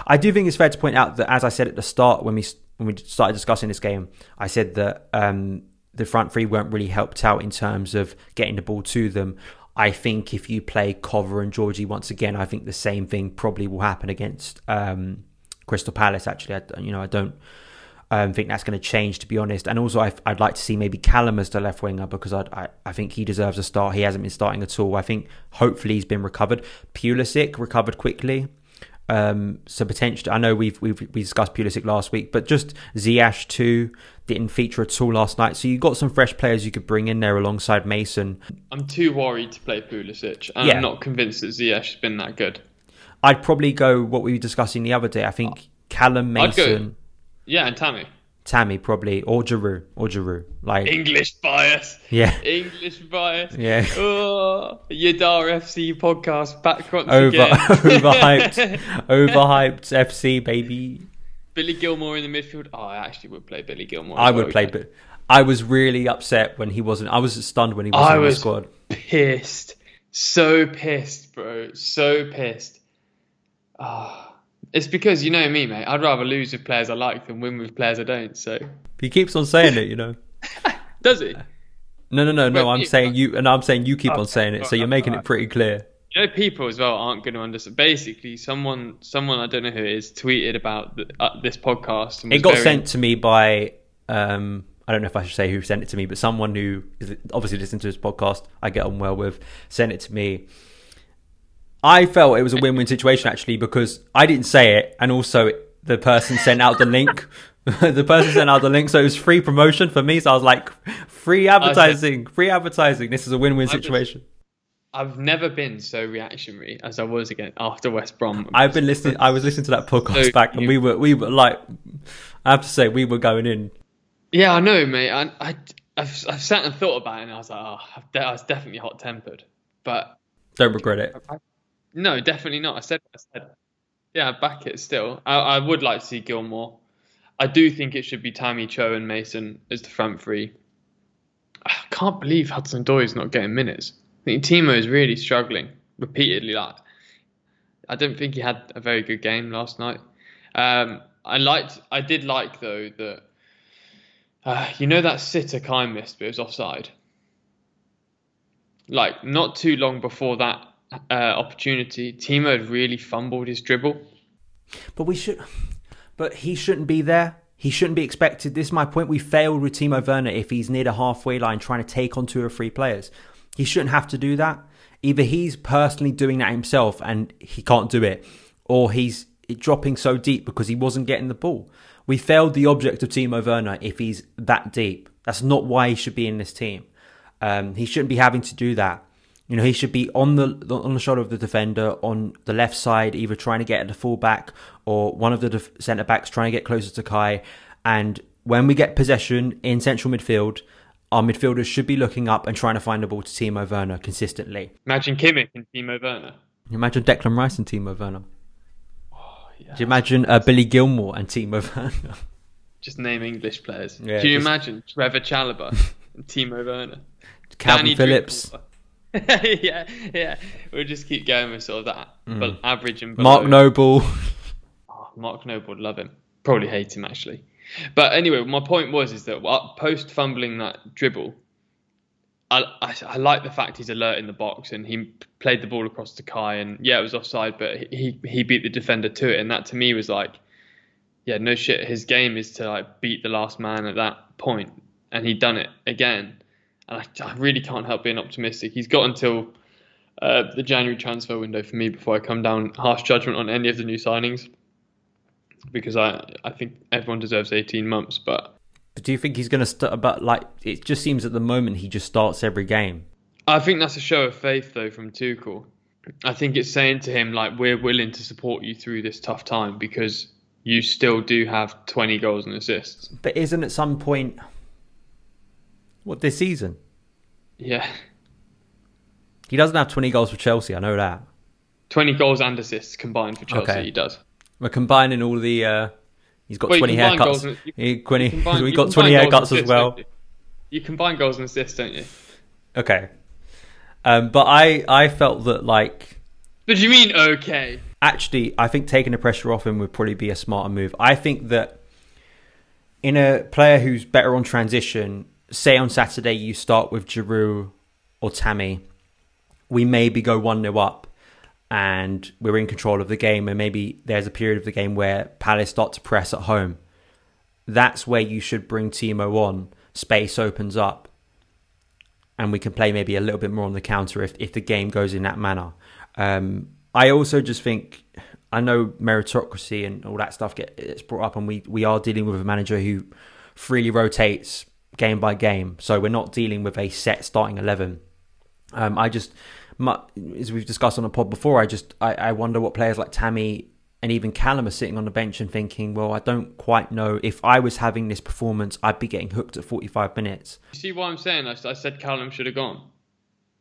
I do think it's fair to point out that, as I said at the start when we when we started discussing this game, I said that um, the front three weren't really helped out in terms of getting the ball to them. I think if you play Cover and Georgie once again, I think the same thing probably will happen against um, Crystal Palace. Actually, I, you know, I don't um, think that's going to change, to be honest. And also, I, would like to see maybe Callum as the left winger because I, I, I think he deserves a start. He hasn't been starting at all. I think hopefully he's been recovered. Pulisic recovered quickly. Um, so potentially, I know we've, we've we discussed Pulisic last week, but just Ziyech too didn't feature at all last night. So you got some fresh players you could bring in there alongside Mason. I'm too worried to play Pulisic, and yeah. I'm not convinced that Ziyech has been that good. I'd probably go what we were discussing the other day. I think Callum Mason. Yeah, and Tammy. Tammy probably or Giroud or Giroud like English bias. Yeah, English bias. Yeah. Oh, Yadar FC podcast back once Over, again. overhyped, overhyped FC baby. Billy Gilmour in the midfield. Oh, I actually would play Billy Gilmour. I would play, but I was really upset when he wasn't. I was stunned when he wasn't I in was the squad. Pissed, so pissed, bro, so pissed. Ah. Oh. It's because you know me, mate. I'd rather lose with players I like than win with players I don't. So he keeps on saying it, you know. Does he? No, no, no, no. I'm saying you, and I'm saying you keep okay, on saying it. So you're making it pretty clear. You know, people as well aren't going to understand. Basically, someone, someone I don't know who it is, tweeted about the, uh, this podcast. it got very... sent to me by. Um, I don't know if I should say who sent it to me, but someone who is obviously listening to this podcast, I get on well with, sent it to me I felt it was a win-win situation actually because I didn't say it, and also the person sent out the link. the person sent out the link, so it was free promotion for me. So I was like, free advertising, free advertising. This is a win-win situation. I've never been so reactionary as I was again after West Brom. I've been listening. I was listening to that podcast so back, and we were we were like, I have to say, we were going in. Yeah, I know, mate. I, I I've, I've sat and thought about it, and I was like, oh, I was definitely hot tempered, but don't regret it. I, no, definitely not. I said I said. Yeah, I back it still. I, I would like to see Gilmour. I do think it should be Tammy Cho and Mason as the front three. I can't believe Hudson is not getting minutes. I think Timo is really struggling repeatedly. Like, I don't think he had a very good game last night. Um, I liked, I did like though that uh, you know that sitter kind missed, but it was offside. Like not too long before that, uh, opportunity, Timo had really fumbled his dribble. But we should, but he shouldn't be there. He shouldn't be expected. This is my point. We failed with Timo Werner if he's near the halfway line trying to take on two or three players. He shouldn't have to do that. Either he's personally doing that himself and he can't do it, or he's dropping so deep because he wasn't getting the ball. We failed the object of Timo Werner if he's that deep. That's not why he should be in this team. Um, he shouldn't be having to do that. You know, he should be on the on the shoulder of the defender on the left side, either trying to get at the fullback or one of the def- centre backs trying to get closer to Kai. And when we get possession in central midfield, our midfielders should be looking up and trying to find the ball to Timo Werner consistently. Imagine Kimmich and Timo Werner. Imagine Declan Rice and Timo Werner. Oh, yeah. Do you imagine uh, Billy Gilmour and Timo Werner? Just name English players. Yeah, Do you just... imagine Trevor Chalobah and Timo Werner? Kalvin Danny Phillips. Drinkwater. yeah, yeah. We'll just keep going with sort of that mm. average and below. Mark Noble. Oh, Mark Noble love him. Probably hate him actually. But anyway, my point was is that post fumbling that dribble, I, I, I, like the fact he's alert in the box and he played the ball across to Kai and yeah, it was offside, but he he beat the defender to it, and that to me was like, yeah, no shit. His game is to like beat the last man at that point, and he done it again and I, I really can't help being optimistic. He's got until uh, the January transfer window for me before I come down harsh judgment on any of the new signings. because I I think everyone deserves 18 months, but But do you think he's going to start? But like, it just seems at the moment he just starts every game. I think that's a show of faith though from Tuchel. I think it's saying to him like we're willing to support you through this tough time because you still do have 20 goals and assists. But isn't at some point what this season? Yeah. He doesn't have 20 goals for Chelsea. I know that. 20 goals and assists combined for Chelsea Okay. he does. We're combining all the. Uh, he's got Well, 20 haircuts. and- you- he, 20, combine- we got 20 combine goals haircuts as well. You? You combine goals and assists, don't you? Okay. Um, but I, I felt that like But do you mean okay? actually, I think taking the pressure off him would probably be a smarter move. I think that in a player who's better on transition, say on Saturday you start with Giroud or Tammy, we maybe go 1 0 up and we're in control of the game, and maybe there's a period of the game where Palace start to press at home. That's where you should bring Timo on. Space opens up, and we can play maybe a little bit more on the counter if, if the game goes in that manner. Um, I also just think I know meritocracy and all that stuff get it's brought up, and we we are dealing with a manager who freely rotates game by game, so we're not dealing with a set starting eleven. Um, I just, mu as we've discussed on the pod before, I just I, I wonder what players like Tammy and even Callum are sitting on the bench and thinking, well, I don't quite know if I was having this performance, I'd be getting hooked at forty five minutes. You see what I'm saying? I, I said Callum should have gone.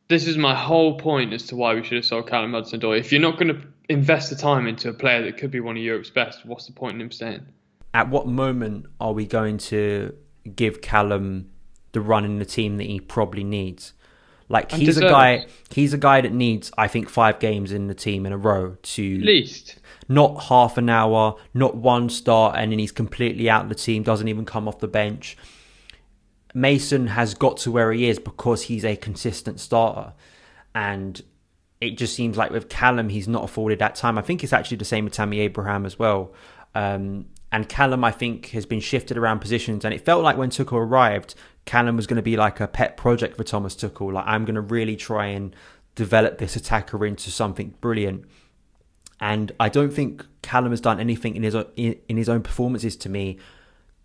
This is my whole point as to why we should have sold Callum Hudson-Odoi. If you're not going to invest the time into a player that could be one of Europe's best, what's the point in him staying? at what moment are we going to give Callum the run in the team that he probably needs? Like And he's a guy he's a guy that needs I think 5 games in the team in a row to At least. not half an hour, not one start and then he's completely out of the team, doesn't even come off the bench. Mason has got to where he is because he's a consistent starter. And it just seems like with Callum, he's not afforded that time. I think it's actually the same with Tammy Abraham as well. Um, and Callum, I think, has been shifted around positions. And it felt like when Tuchel arrived, Callum was going to be like a pet project for Thomas Tuchel. Like, I'm going to really try and develop this attacker into something brilliant. And I don't think Callum has done anything in his own, in, in his own performances to me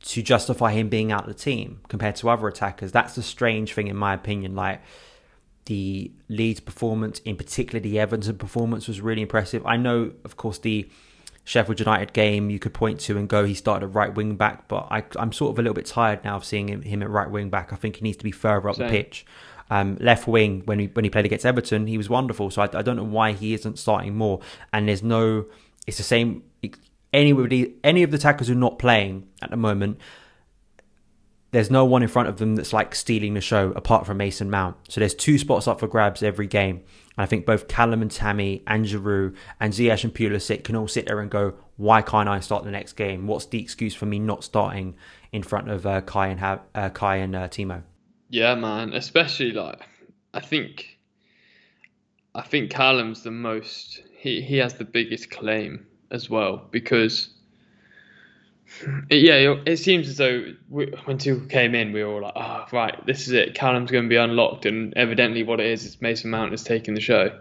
to justify him being out of the team compared to other attackers. That's the strange thing, in my opinion. Like the Leeds performance, in particular the Everton performance, was really impressive. I know, of course, the Sheffield United game you could point to and go, he started at right wing back, but I, I'm sort of a little bit tired now of seeing him, him at right wing back. I think he needs to be further up Same. the pitch. Um, left wing when he when he played against Everton, he was wonderful. So I, I don't know why he isn't starting more. And there's no, it's the same. Anybody, any of the tackles who are not playing at the moment, there's no one in front of them that's like stealing the show apart from Mason Mount. So there's two spots up for grabs every game. And I think both Callum and Tammy and Giroud and Ziyech and Pulisic can all sit there and go, why can't I start the next game? What's the excuse for me not starting in front of uh, Kai and ha- uh, Kai and uh, Timo? Yeah, man. Especially like, I think, I think Callum's the most. He he has the biggest claim as well because. Yeah, it seems as though we, when Tuchel came in, we were all like, "Oh, right, this is it. Callum's going to be unlocked," and evidently, what it is is Mason Mount is taking the show.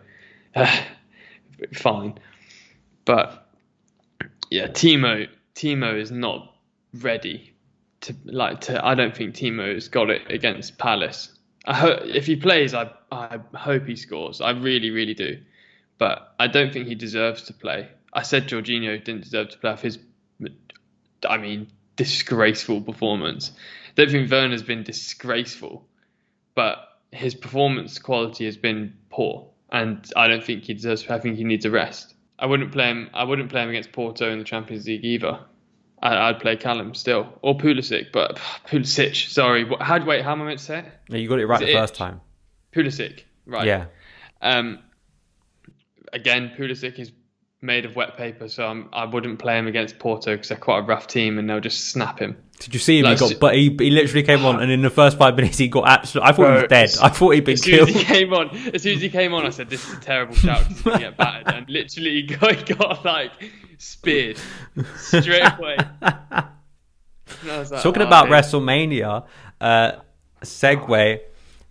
Fine, but yeah, Timo Timo is not ready to like to. I don't think Timo's got it against Palace. I ho- if he plays, I I hope he scores. I really really do, but I don't think he deserves to play. I said Jorginho didn't deserve to play off his, I mean, disgraceful performance. don't think Werner's been disgraceful, but his performance quality has been poor, and I don't think he deserves. I think he needs a rest. I wouldn't play him. I wouldn't play him against Porto in the Champions League either. I, I'd play Callum still or Pulisic, but Pulisic. Sorry, what, how wait? How am I meant to say it? No, you got it right Is the it first it? time. Pulisic, right? Yeah. Um, again, Pulisic is made of wet paper, so I'm, I wouldn't play him against Porto because they're quite a rough team and they'll just snap him. Did you see him? Like, he got, but he, he literally came on, and in the first five minutes, he got absolutely. I thought he was dead. I thought he'd been As soon as killed. he came on, as soon as he came on, I said, "This is a terrible shout. 'cause He's get battered." And literally, he got, he got like speared straight away. And I was like, Talking "Oh, about mate." WrestleMania, uh, segue.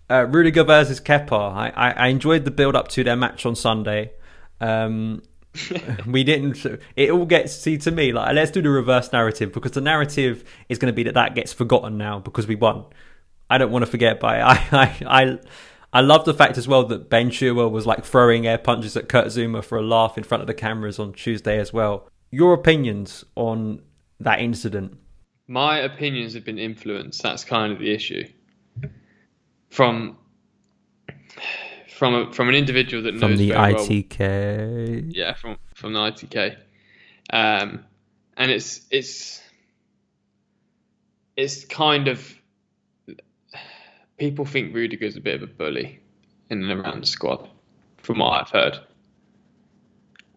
Uh, Rudiger versus Kepa. I, I, I enjoyed the build up to their match on Sunday. Um, we didn't. It all gets see to me like let's do the reverse narrative because the narrative is going to be that that gets forgotten now because we won. I don't want to forget, by I I I, I love the fact as well that Ben Chilwell was like throwing air punches at Kurt Zouma for a laugh in front of the cameras on Tuesday as well. Your opinions on that incident? My opinions have been influenced. That's kind of the issue. From from a, from an individual that from knows the very well- ITK. yeah, from from the ITK, um, and it's it's it's kind of people think Rudiger's a bit of a bully in and around the squad, from what I've heard.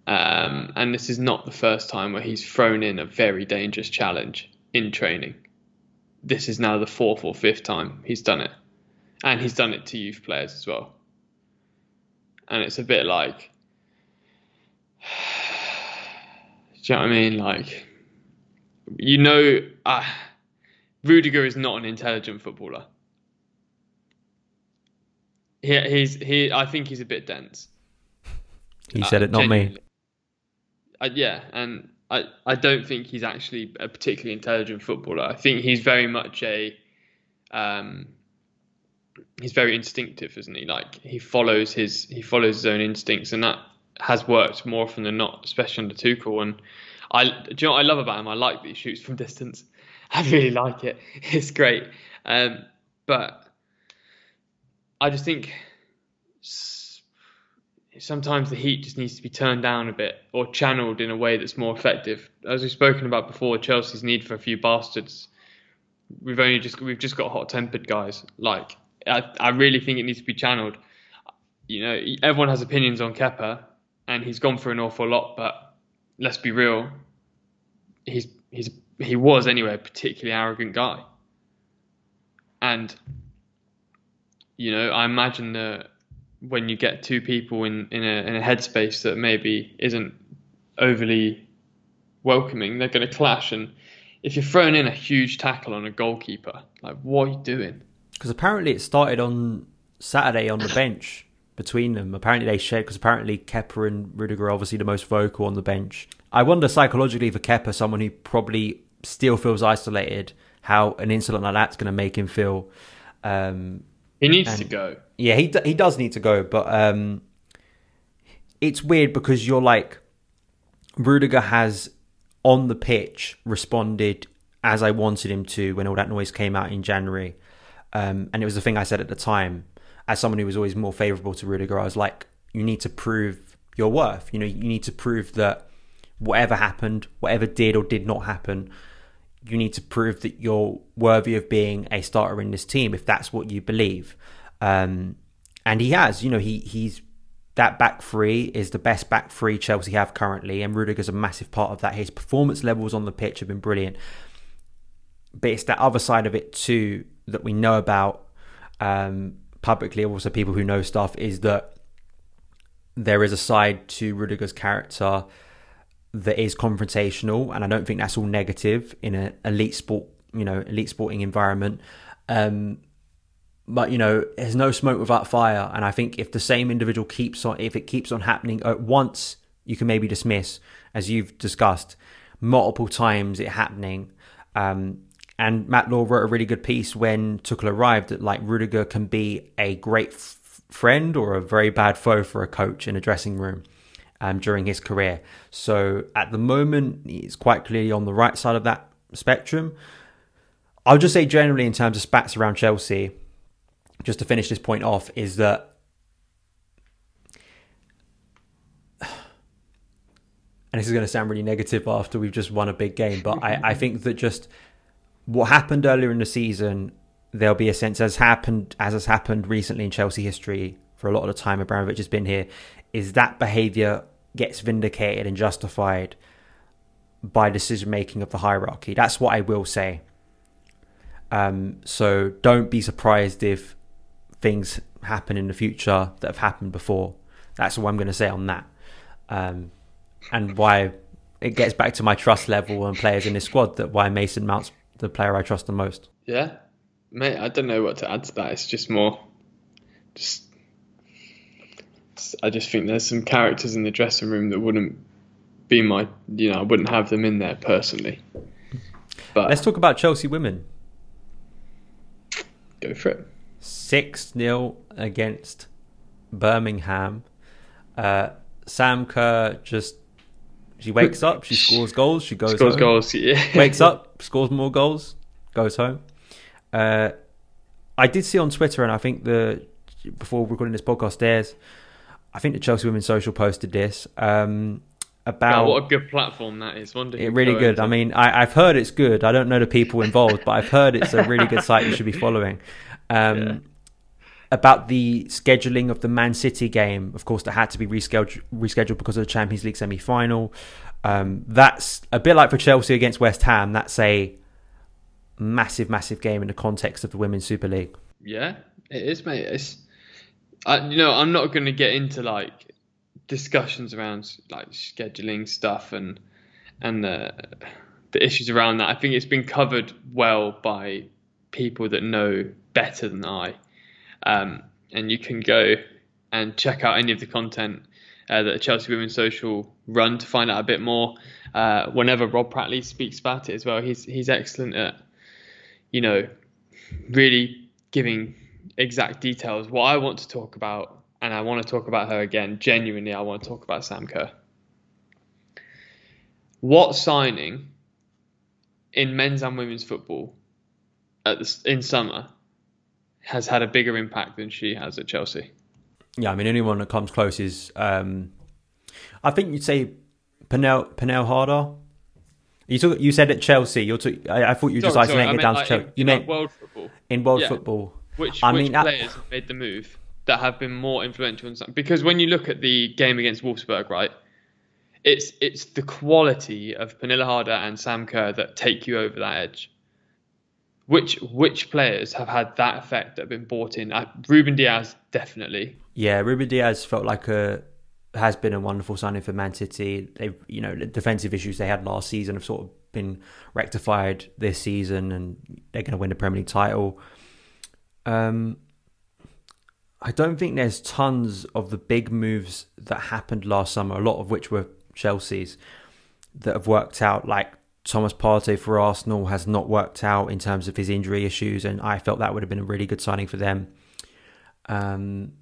Um, and this is not the first time where he's thrown in a very dangerous challenge in training. This is now the fourth or fifth time he's done it, and he's done it to youth players as well. And it's a bit like do you know what I mean? Like, you know, uh, Rudiger is not an intelligent footballer. He, he's he. I think he's a bit dense. He Uh, said it, not me. Uh, yeah, and I, I don't think he's actually a particularly intelligent footballer. I think he's very much a um, he's very instinctive, isn't he? Like he follows his he follows his own instincts, and that has worked more often than not, especially under Tuchel. And I, do you know what I love about him? I like that he shoots from distance. I really like it. It's great. Um, but I just think sometimes the heat just needs to be turned down a bit or channeled in a way that's more effective. As we've spoken about before, Chelsea's need for a few bastards. We've only just we've just got hot-tempered guys. Like I, I really think it needs to be channeled. You know, everyone has opinions on Kepa, and he's gone for an awful lot. But let's be real, he's he's he was anyway a particularly arrogant guy. And you know, I imagine that when you get two people in, in a in a headspace that maybe isn't overly welcoming, they're going to clash. And if you're throwing in a huge tackle on a goalkeeper, like what are you doing? Because apparently it started on Saturday on the bench between them. Apparently they shared because apparently Kepa and Rudiger are obviously the most vocal on the bench. I wonder psychologically for Kepa, someone who probably still feels isolated, how an incident like that's going to make him feel. Um, He needs And- to go. yeah, he d- he does need to go, but um, it's weird because you're like Rudiger has on the pitch responded as I wanted him to when all that noise came out in January, um, and it was the thing I said at the time. As someone who was always more favourable to Rudiger, I was like, you need to prove your worth. You know, you need to prove that whatever happened, whatever did or did not happen, you need to prove that you're worthy of being a starter in this team if that's what you believe. Um, and he has, you know, he he's that back three is the best back three Chelsea have currently, and Rudiger's a massive part of that. His performance levels on the pitch have been brilliant, but it's that other side of it too that we know about um, publicly. Also, people who know stuff is that there is a side to Rudiger's character that is confrontational, and I don't think that's all negative in an elite sport, you know, elite sporting environment. Um, but you know, there's no smoke without fire, and I think if the same individual keeps on, if it keeps on happening at once, you can maybe dismiss, as you've discussed, multiple times it happening. Um, and Matt Law wrote a really good piece when Tuchel arrived that like Rudiger can be a great f- friend or a very bad foe for a coach in a dressing room um, during his career. So at the moment, he's quite clearly on the right side of that spectrum. I'll just say generally in terms of spats around Chelsea, just to finish this point off, is that and this is going to sound really negative after we've just won a big game, but I, I think that just what happened earlier in the season, there'll be a sense as happened as has happened recently in Chelsea history for a lot of the time Abramovich has been here, is that behaviour gets vindicated and justified by decision making of the hierarchy. That's what I will say. Um, so don't be surprised if things happen in the future that have happened before. That's what I'm going to say on that. Um, and why it gets back to my trust level and players in this squad that why Mason Mount's the player I trust the most. Yeah, mate. I don't know what to add to that. It's just more, just I just think there's some characters in the dressing room that wouldn't be my, you know, I wouldn't have them in there personally. But let's talk about Chelsea women. Go for it. Six 0 against Birmingham. Uh, Sam Kerr just she wakes up, she scores goals, she goes scores home. goals, yeah. wakes up, scores more goals, goes home. Uh, I did see on Twitter, and I think the before recording this podcast, there's I think the Chelsea Women's Social posted this um, about oh, what a good platform that is. Wonder it really good. Into. I mean, I, have heard it's good. I don't know the people involved, but I've heard it's a really good site you should be following. Um, yeah. About the scheduling of the Man City game, of course, that had to be rescheduled, rescheduled because of the Champions League semi final. Um, that's a bit like for Chelsea against West Ham. That's a massive, massive game in the context of the Women's Super League. Yeah, it is, mate. It's, I, you know, I'm not going to get into like discussions around like scheduling stuff and and the the issues around that. I think it's been covered well by people that know better than I. Um, and you can go and check out any of the content uh, that Chelsea Women's Social run to find out a bit more. Uh, whenever Rob Prattley speaks about it as well, he's he's excellent at you know really giving exact details. What I want to talk about, and I want to talk about her again. Genuinely, I want to talk about Sam Kerr. What signing in men's and women's football at the, in summer has had a bigger impact than she has at Chelsea? Yeah, I mean, anyone that comes close is, um, I think you'd say Pernille Pernille Harder. You took, you said at Chelsea. You're talk, I, I, thought you were just isolating it down like to Chelsea. In, you meant world football. In world yeah. football. Which, I which mean, players have made the move that have been more influential? In some, because when you look at the game against Wolfsburg, right, it's it's the quality of Pernille Harder and Sam Kerr that take you over that edge. Which which players have had that effect that have been bought in? Uh, Ruben Dias definitely. Yeah, Ruben Dias felt like a has been a wonderful signing for Man City. They, you know, the defensive issues they had last season have sort of been rectified this season, and they're going to win the Premier League title. Um, I don't think there's tons of the big moves that happened last summer, a lot of which were Chelsea's, that have worked out. Like Thomas Partey for Arsenal has not worked out in terms of his injury issues, and I felt that would have been a really good signing for them. Um,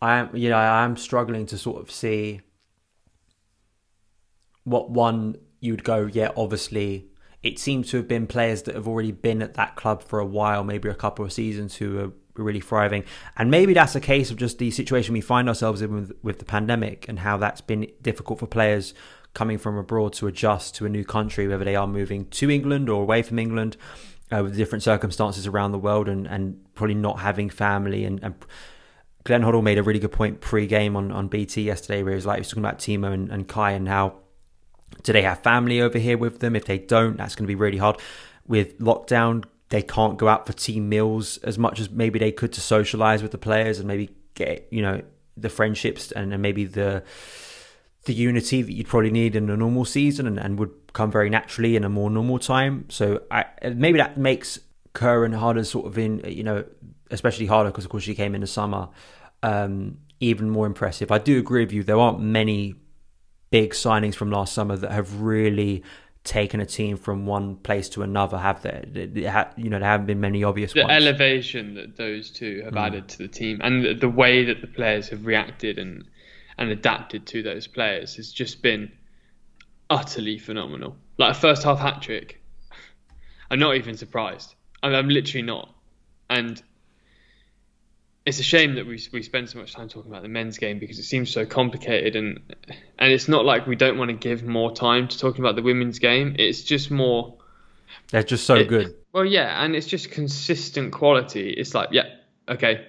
I am, you know, I am struggling to sort of see what one you'd go. Yeah, obviously, it seems to have been players that have already been at that club for a while, maybe a couple of seasons, who are really thriving. And maybe that's a case of just the situation we find ourselves in with, with the pandemic and how that's been difficult for players coming from abroad to adjust to a new country, whether they are moving to England or away from England, uh, with different circumstances around the world, and, and probably not having family. And, and Glenn Hoddle made a really good point pre-game on, on BT yesterday, where he was like he was talking about Timo and, and Kai and how do they have family over here with them? If they don't, that's going to be really hard. With lockdown, they can't go out for team meals as much as maybe they could to socialize with the players and maybe get you know the friendships and, and maybe the the unity that you'd probably need in a normal season and, and would come very naturally in a more normal time. So I, maybe that makes Kerr and Harder sort of in you know especially Harder because of course she came in the summer um, even more impressive. I do agree with you. There aren't many big signings from last summer that have really taken a team from one place to another have there you know there haven't been many obvious the ones. elevation that those two have mm. added to the team and the, the, way that the players have reacted and and adapted to those players has just been utterly phenomenal like a first half hat trick i'm not even surprised I'm, I'm literally not and it's a shame that we we spend so much time talking about the men's game because it seems so complicated and and it's not like we don't want to give more time to talking about the women's game. It's just more. They're just so it, good. Well, yeah, and it's just consistent quality. It's like, yeah, okay,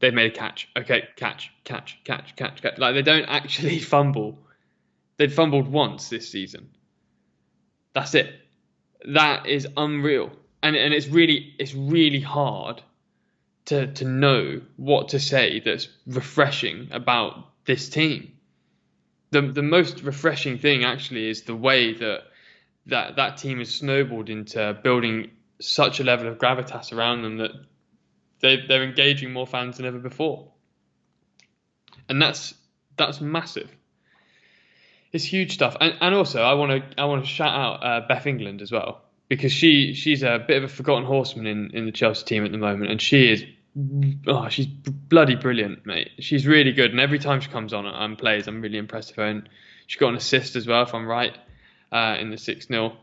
they've made a catch. Okay, catch, catch, catch, catch, catch. Like they don't actually fumble. They've fumbled once this season. That's it. That is unreal, and and it's really it's really hard to to know what to say that's refreshing about this team. The the most refreshing thing actually is the way that that that team has snowballed into building such a level of gravitas around them that they they're engaging more fans than ever before. and that's that's massive. It's huge stuff, and and also I want to I want to shout out uh, Beth England as well because she she's a bit of a forgotten horseman in, in the Chelsea team at the moment, and she is oh she's bloody brilliant, mate. She's really good, and every time she comes on and plays, I'm really impressed with her. And she got an assist as well, if I'm right, uh, in the six 0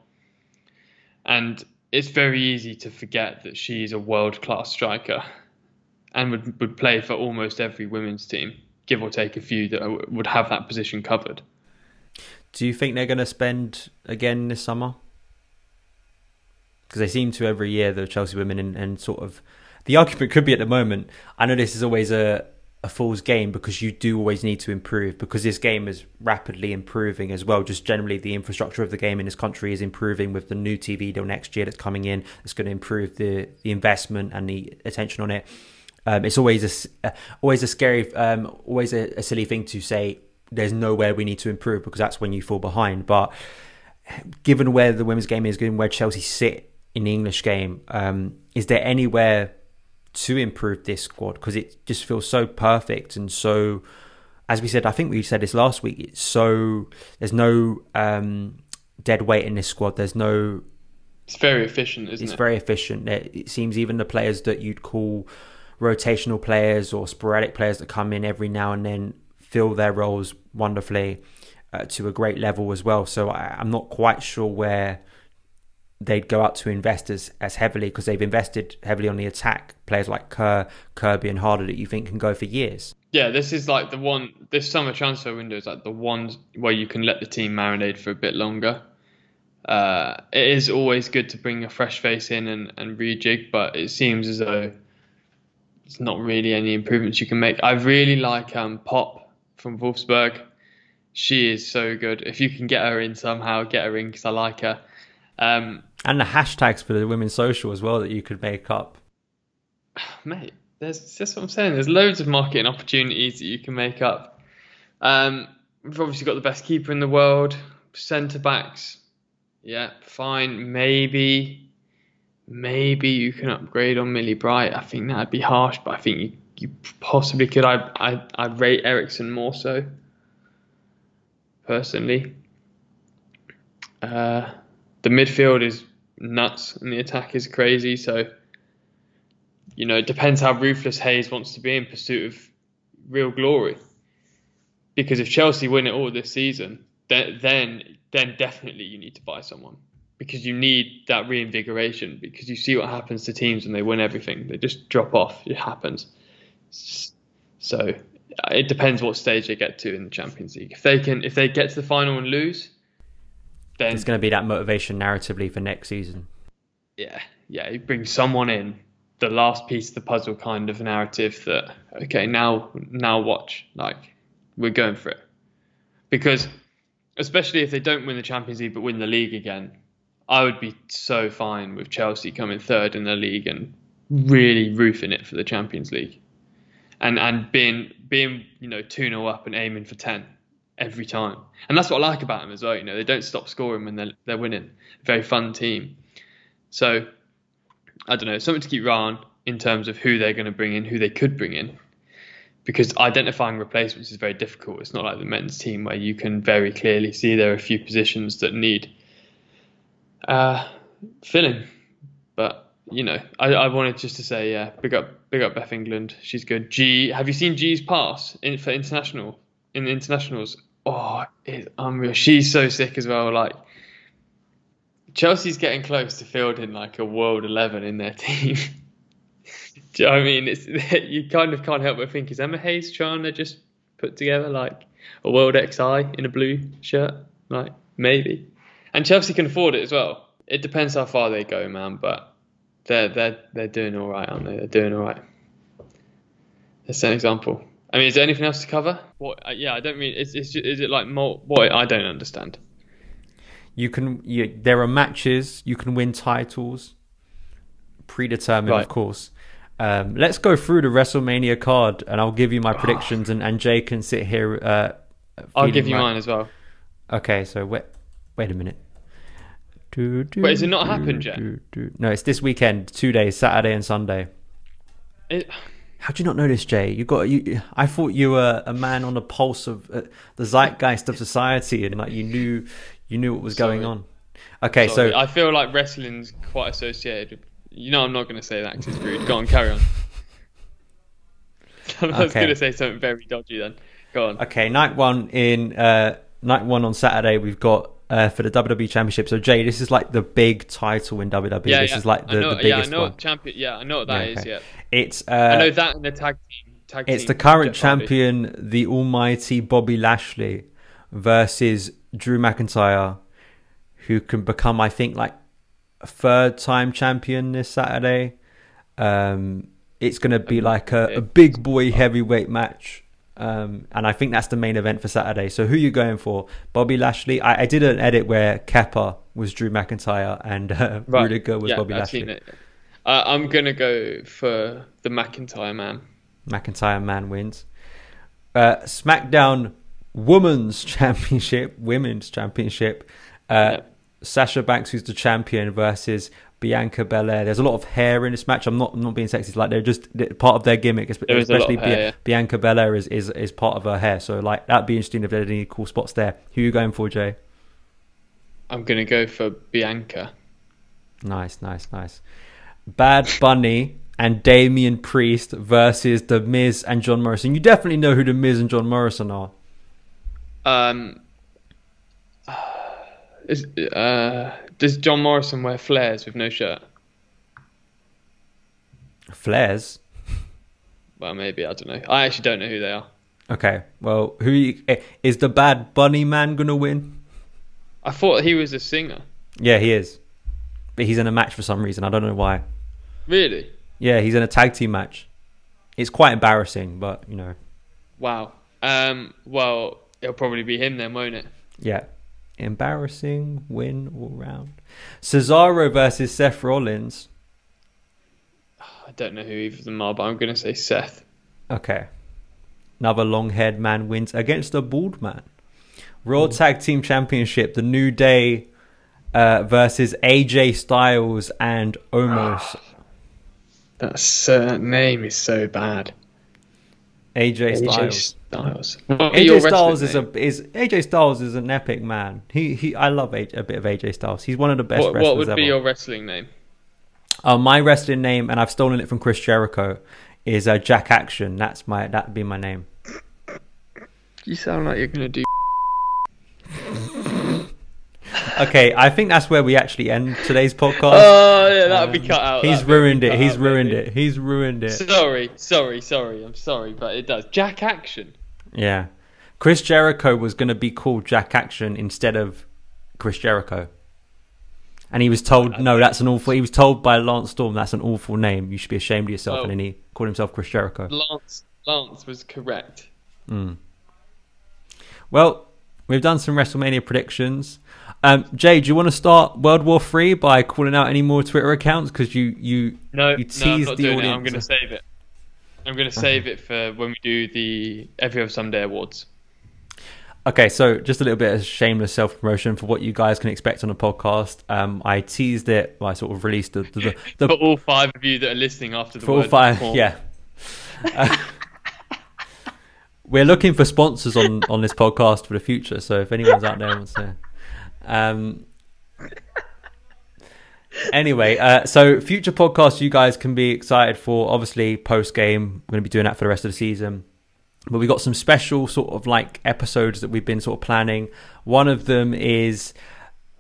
and it's very easy to forget that she's a world class striker and would, would play for almost every women's team, give or take a few that would have that position covered. Do you think they're going to spend again this summer? Because they seem to every year, the Chelsea women, and, and sort of the argument could be at the moment. I know this is always a a fool's game because you do always need to improve because this game is rapidly improving as well. Just generally, the infrastructure of the game in this country is improving with the new TV deal next year that's coming in. It's going to improve the the investment and the attention on it. Um, it's always a always a scary, um, always a, a silly thing to say. There's nowhere we need to improve because that's when you fall behind. But given where the women's game is, given where Chelsea sit in the English game, um, is there anywhere to improve this squad because it just feels so perfect and so as we said i think we said this last week it's so there's no um, dead weight in this squad. There's no it's very efficient isn't it's it? it's very efficient. It, it seems even the players that you'd call rotational players or sporadic players that come in every now and then fill their roles wonderfully uh, to a great level as well. So I, i'm not quite sure where they'd go out to investors as heavily because they've invested heavily on the attack. Players like Kerr, Kirby, and Harder that you think can go for years. Yeah, this is like the one. This summer transfer window is like the one where you can let the team marinate for a bit longer. Uh, it is always good to bring a fresh face in and, and rejig, but it seems as though it's not really any improvements you can make. I really like um, Popp from Wolfsburg. She is so good. If you can get her in somehow, get her in because I like her. Um, and the hashtags for the women's social as well that you could make up. Mate, there's that's what I'm saying. There's loads of marketing opportunities that you can make up. Um, we've obviously got the best keeper in the world, centre backs. Yeah, fine. Maybe, maybe you can upgrade on Millie Bright. I think that'd be harsh, but I think you, you possibly could. I I I rate Eriksson more so. Personally. Uh, the midfield is nuts and the attack is crazy. So, you know, it depends how ruthless Hayes wants to be in pursuit of real glory. Because if Chelsea win it all this season, then then then definitely you need to buy someone because you need that reinvigoration. Because you see what happens to teams when they win everything; they just drop off. It happens. So it depends what stage they get to in the Champions League. If they can, if they get to the final and lose, then there's going to be that motivation narratively for next season. Yeah, yeah, you bring someone in, the last piece of the puzzle kind of narrative that okay, now now watch, like we're going for it, because especially if they don't win the Champions League but win the league again, I would be so fine with Chelsea coming third in the league and really roofing it for the Champions League, and and being being you know two 0 up and aiming for ten every time. And that's what I like about them as well. You know, they don't stop scoring when they're they're winning. Very fun team. So I don't know, something to keep on in terms of who they're going to bring in, who they could bring in. Because identifying replacements is very difficult. It's not like the men's team where you can very clearly see there are a few positions that need uh, filling. But you know, I, I wanted just to say, yeah, big up, big up Beth England. She's good. G, have you seen G's pass in for international in internationals? oh, it's unreal. She's so sick as well. Like Chelsea's getting close to fielding like a world eleven in their team. Do you know what I mean? It's you kind of can't help but think is Emma Hayes trying to just put together like a world XI in a blue shirt? Like maybe. And Chelsea can afford it as well. It depends how far they go, man, but they're they're they're doing all right, aren't they? They're doing all right. That's an example. I mean, is there anything else to cover? What? Uh, yeah, I don't mean. Is is, is it like more? What? I don't understand. You can. You, there are matches. You can win titles. Predetermined, right. of course. Um, let's go through the WrestleMania card, and I'll give you my predictions, and, and Jay can sit here. Uh, I'll give you right. mine as well. Okay, so wait, wait a minute. Do, do, Wait, has it not do, happened yet? No, it's this weekend. Two days, Saturday and Sunday. It, How do you not know this, Jay? You got you. I thought you were a man on the pulse of uh, the zeitgeist of society, and like you knew you knew what was going on. Okay, Sorry, so I feel like wrestling's quite associated. with- You know, I'm not going to say that 'cause it's rude. Go on, carry on. I was Okay. going to say something very dodgy then. Go on. okay, night one in uh, night one on Saturday, we've got uh, for the WWE Championship. So Jay, this is like the big title in WWE. yeah, this yeah. is like the, I know, the yeah, I know one. champion. Yeah, I know what that Yeah, is. Yeah, It's uh, I know that and the tag team. Tag It's team the current champion, the almighty Bobby Lashley, versus Drew McIntyre, who can become, I think, like a third time champion this Saturday. Um, it's going to be like a, a big boy heavyweight match. Um, and I think that's the main event for Saturday. So who you going for? Bobby Lashley? I, I did an edit where Kepa was Drew McIntyre and uh, Right. Rudiger was yeah, Bobby I've Lashley. seen it. Uh, I'm gonna go for the McIntyre man. McIntyre man wins. Uh, SmackDown Women's Championship, Women's Championship. Uh. Sasha Banks, who's the champion, versus Bianca Belair. There's a lot of hair in this match. I'm not I'm not being sexist. Like they're just they're part of their gimmick, espe- There is a lot of especially hair, Bia- yeah. Bianca Belair is, is is part of her hair. So like that'd be interesting if there's any cool spots there. Who you going for, Jay? I'm gonna go for Bianca. Nice, nice, nice. Bad Bunny and Damian Priest versus The Miz and John Morrison. You definitely know who The Miz and John Morrison are. Um, is, uh, does John Morrison wear flares with no shirt? Flares. Well, maybe I don't know. I actually don't know who they are. Okay, well, who eh, is the Bad Bunny man gonna win? I thought he was a singer. Yeah, he is, but he's in a match for some reason. I don't know why. Really? Yeah, he's in a tag team match. It's quite embarrassing, but you know, Wow. Um. Well, it'll probably be him then, won't it? yeah, embarrassing win all round. Cesaro versus Seth Rollins. I don't know who either of them are, but I'm gonna say Seth. Okay. Another long haired man wins against a bald man. Raw Tag Team Championship, the New Day uh, versus AJ Styles and Omos. That uh, name is so bad. AJ AJ Styles. Styles. What are your AJ Styles wrestling is a is AJ Styles is an epic man. He he I love AJ, a bit of AJ Styles. He's one of the best What, wrestlers what would ever. be your wrestling name? Uh, my wrestling name, and I've stolen it from Chris Jericho, is uh, Jack Action. That's my that'd be my name. You sound like you're gonna do. Okay, I think that's where we actually end today's podcast. Oh yeah, that'll be um, cut out. He's ruined it. He's out, ruined maybe. it. He's ruined it. Sorry, sorry, sorry. I'm sorry, but it does. Jack Action. Yeah. Chris Jericho was going to be called Jack Action instead of Chris Jericho. And he was told, no, that's an awful. He was told by Lance Storm, that's an awful name. You should be ashamed of yourself. Oh. And then he oh. called himself Chris Jericho. Lance. Lance was correct. Hmm. Well, we've done some WrestleMania predictions. Um, Jay, do you want to start World War Three by calling out any more Twitter accounts? Because you you No, you no, I'm not the doing audience. it. I'm gonna save it. I'm gonna save it for when we do the Every Other Sunday awards. Okay, so just a little bit of shameless self promotion for what you guys can expect on the podcast. Um, I teased it. I sort of released the the, the, the for all five of you that are listening after the for all five. Yeah. Uh, we're looking for sponsors on on this podcast for the future. So if anyone's out there wants to, um. Anyway, uh, so future podcasts you guys can be excited for. Obviously, post game, we're going to be doing that for the rest of the season. But we got some special sort of like episodes that we've been sort of planning. One of them is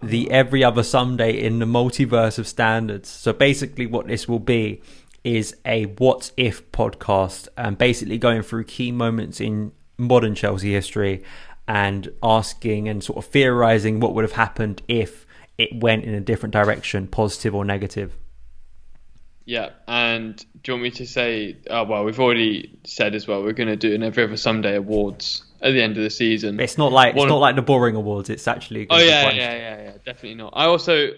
the every other Sunday in the multiverse of standards. So basically, what this will be is a what if podcast, and basically going through key moments in modern Chelsea history and asking and sort of theorizing what would have happened if it went in a different direction, positive or negative. Yeah, and do you want me to say? Oh, well, we've already said as well. We're going to do an Every Other Sunday awards at the end of the season. It's not like One it's not like the boring awards. It's actually Oh yeah, yeah, yeah, yeah, definitely not. I also,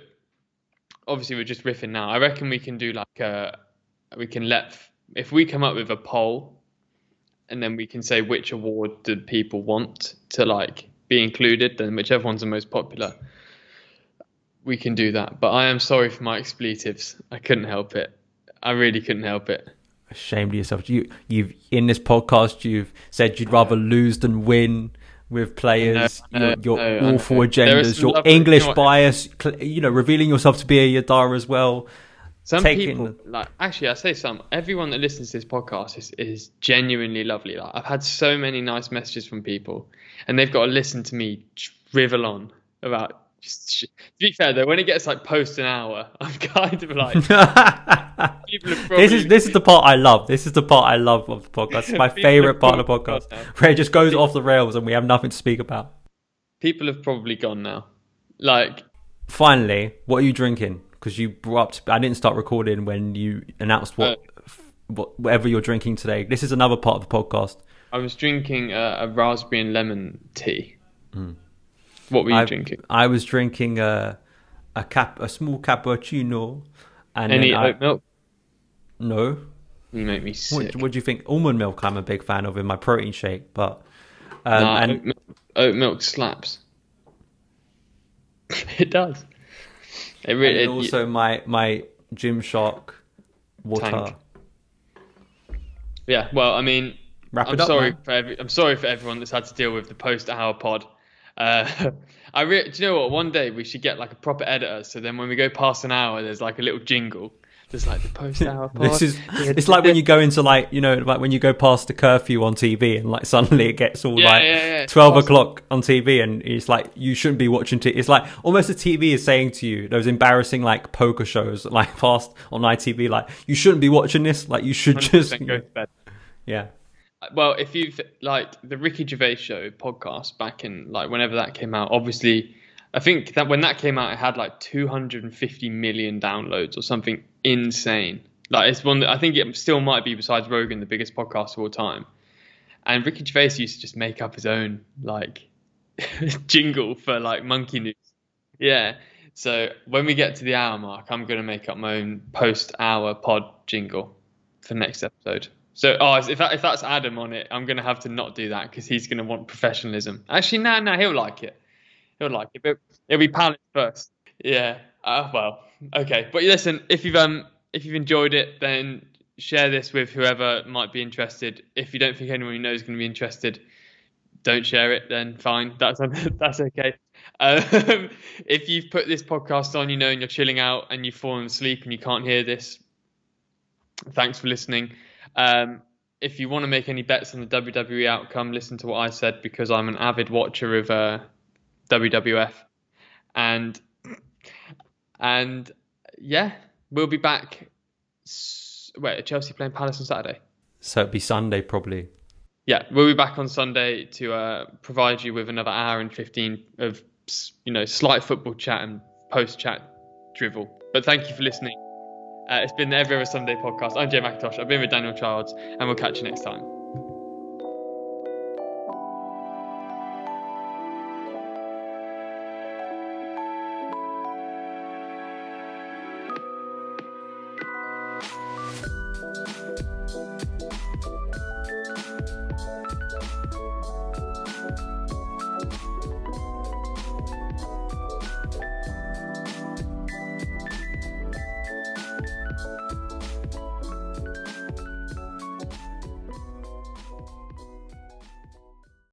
obviously, we're just riffing now. I reckon we can do like a, we can let if we come up with a poll, and then we can say which award did people want to like be included, then whichever one's the most popular. We can do that, but I am sorry for my expletives. I couldn't help it. I really couldn't help it. Ashamed of yourself. You, you've in this podcast, you've said you'd rather lose than win with players. No, no, your your no, awful no. There is agendas, your English you know what? bias. You know, revealing yourself to be a Yadara as well. Some taking- people like actually I say some everyone that listens to this podcast is, is genuinely lovely. Like I've had so many nice messages from people and they've got to listen to me drivel on about just to be fair though when it gets like post an hour I'm kind of like probably this is this is the part I love. This is the part I love of the podcast. It's my favorite part of the podcast, where it just goes off the rails and we have nothing to speak about. people have probably gone now. Like Finally, what are you drinking? Because you brought up. I didn't start recording when you announced what, Uh. what whatever you're drinking today. This is another part of the podcast. I was drinking a, a raspberry and lemon tea. What were you I, drinking? I was drinking a a cap a small cappuccino, and Any I, oat milk? no. You make me sick. What, what do you think? Almond milk. I'm a big fan of in my protein shake, but um, Nah, and oat, milk, oat milk slaps. it does. It And really. then also my my Gymshark water. Tank. yeah. Well, I mean, Wrap I'm it up. sorry man. for every, I'm sorry for everyone that's had to deal with the post-hour pod. Uh, I re- do you know what? One day we should get like a proper editor, so then when we go past an hour, there's like a little jingle. There's like the post-hour pod. This is it's like when you go into like you know like when you go past the curfew on TV and like suddenly it gets all Yeah, like yeah, yeah. twelve Awesome. o'clock on TV and it's like you shouldn't be watching. T- it's like almost the TV is saying to you those embarrassing like poker shows like past on ITV like you shouldn't be watching this. Like you should just go to bed. yeah. Well, if you've like the Ricky Gervais show podcast back in like whenever that came out, obviously, I think that when that came out, it had like 250 million downloads or something insane. Like it's one that I think it still might be besides Rogan the biggest podcast of all time. And Ricky Gervais used to just make up his own like jingle for like Monkey News. Yeah. So when we get to the hour mark, I'm gonna make up my own post-hour pod jingle for next episode. So, oh, if that, if that's Adam on it, I'm gonna have to not do that because he's gonna want professionalism. Actually, no, no, he'll like it. He'll like it, but it'll be Palace first. Yeah. Uh, well, okay. But listen, if you've um if you've enjoyed it, then share this with whoever might be interested. If you don't think anyone you know is going to be interested, don't share it. Then fine, that's that's okay. Um, if you've put this podcast on, you know, and you're chilling out and you've fallen asleep and you can't hear this, thanks for listening. Um, if you want to make any bets on the WWE outcome, listen to what I said because I'm an avid watcher of uh, WWF, and and yeah, we'll be back. Wait, Chelsea playing Palace on Saturday? So it'd be Sunday probably. Yeah, we'll be back on Sunday to uh, provide you with another hour and fifteen of you know slight football chat and post chat drivel. But thank you for listening. Uh, it's been the Every Other Sunday podcast. I'm Jay McIntosh. I've been with Daniel Childs, and we'll catch you next time.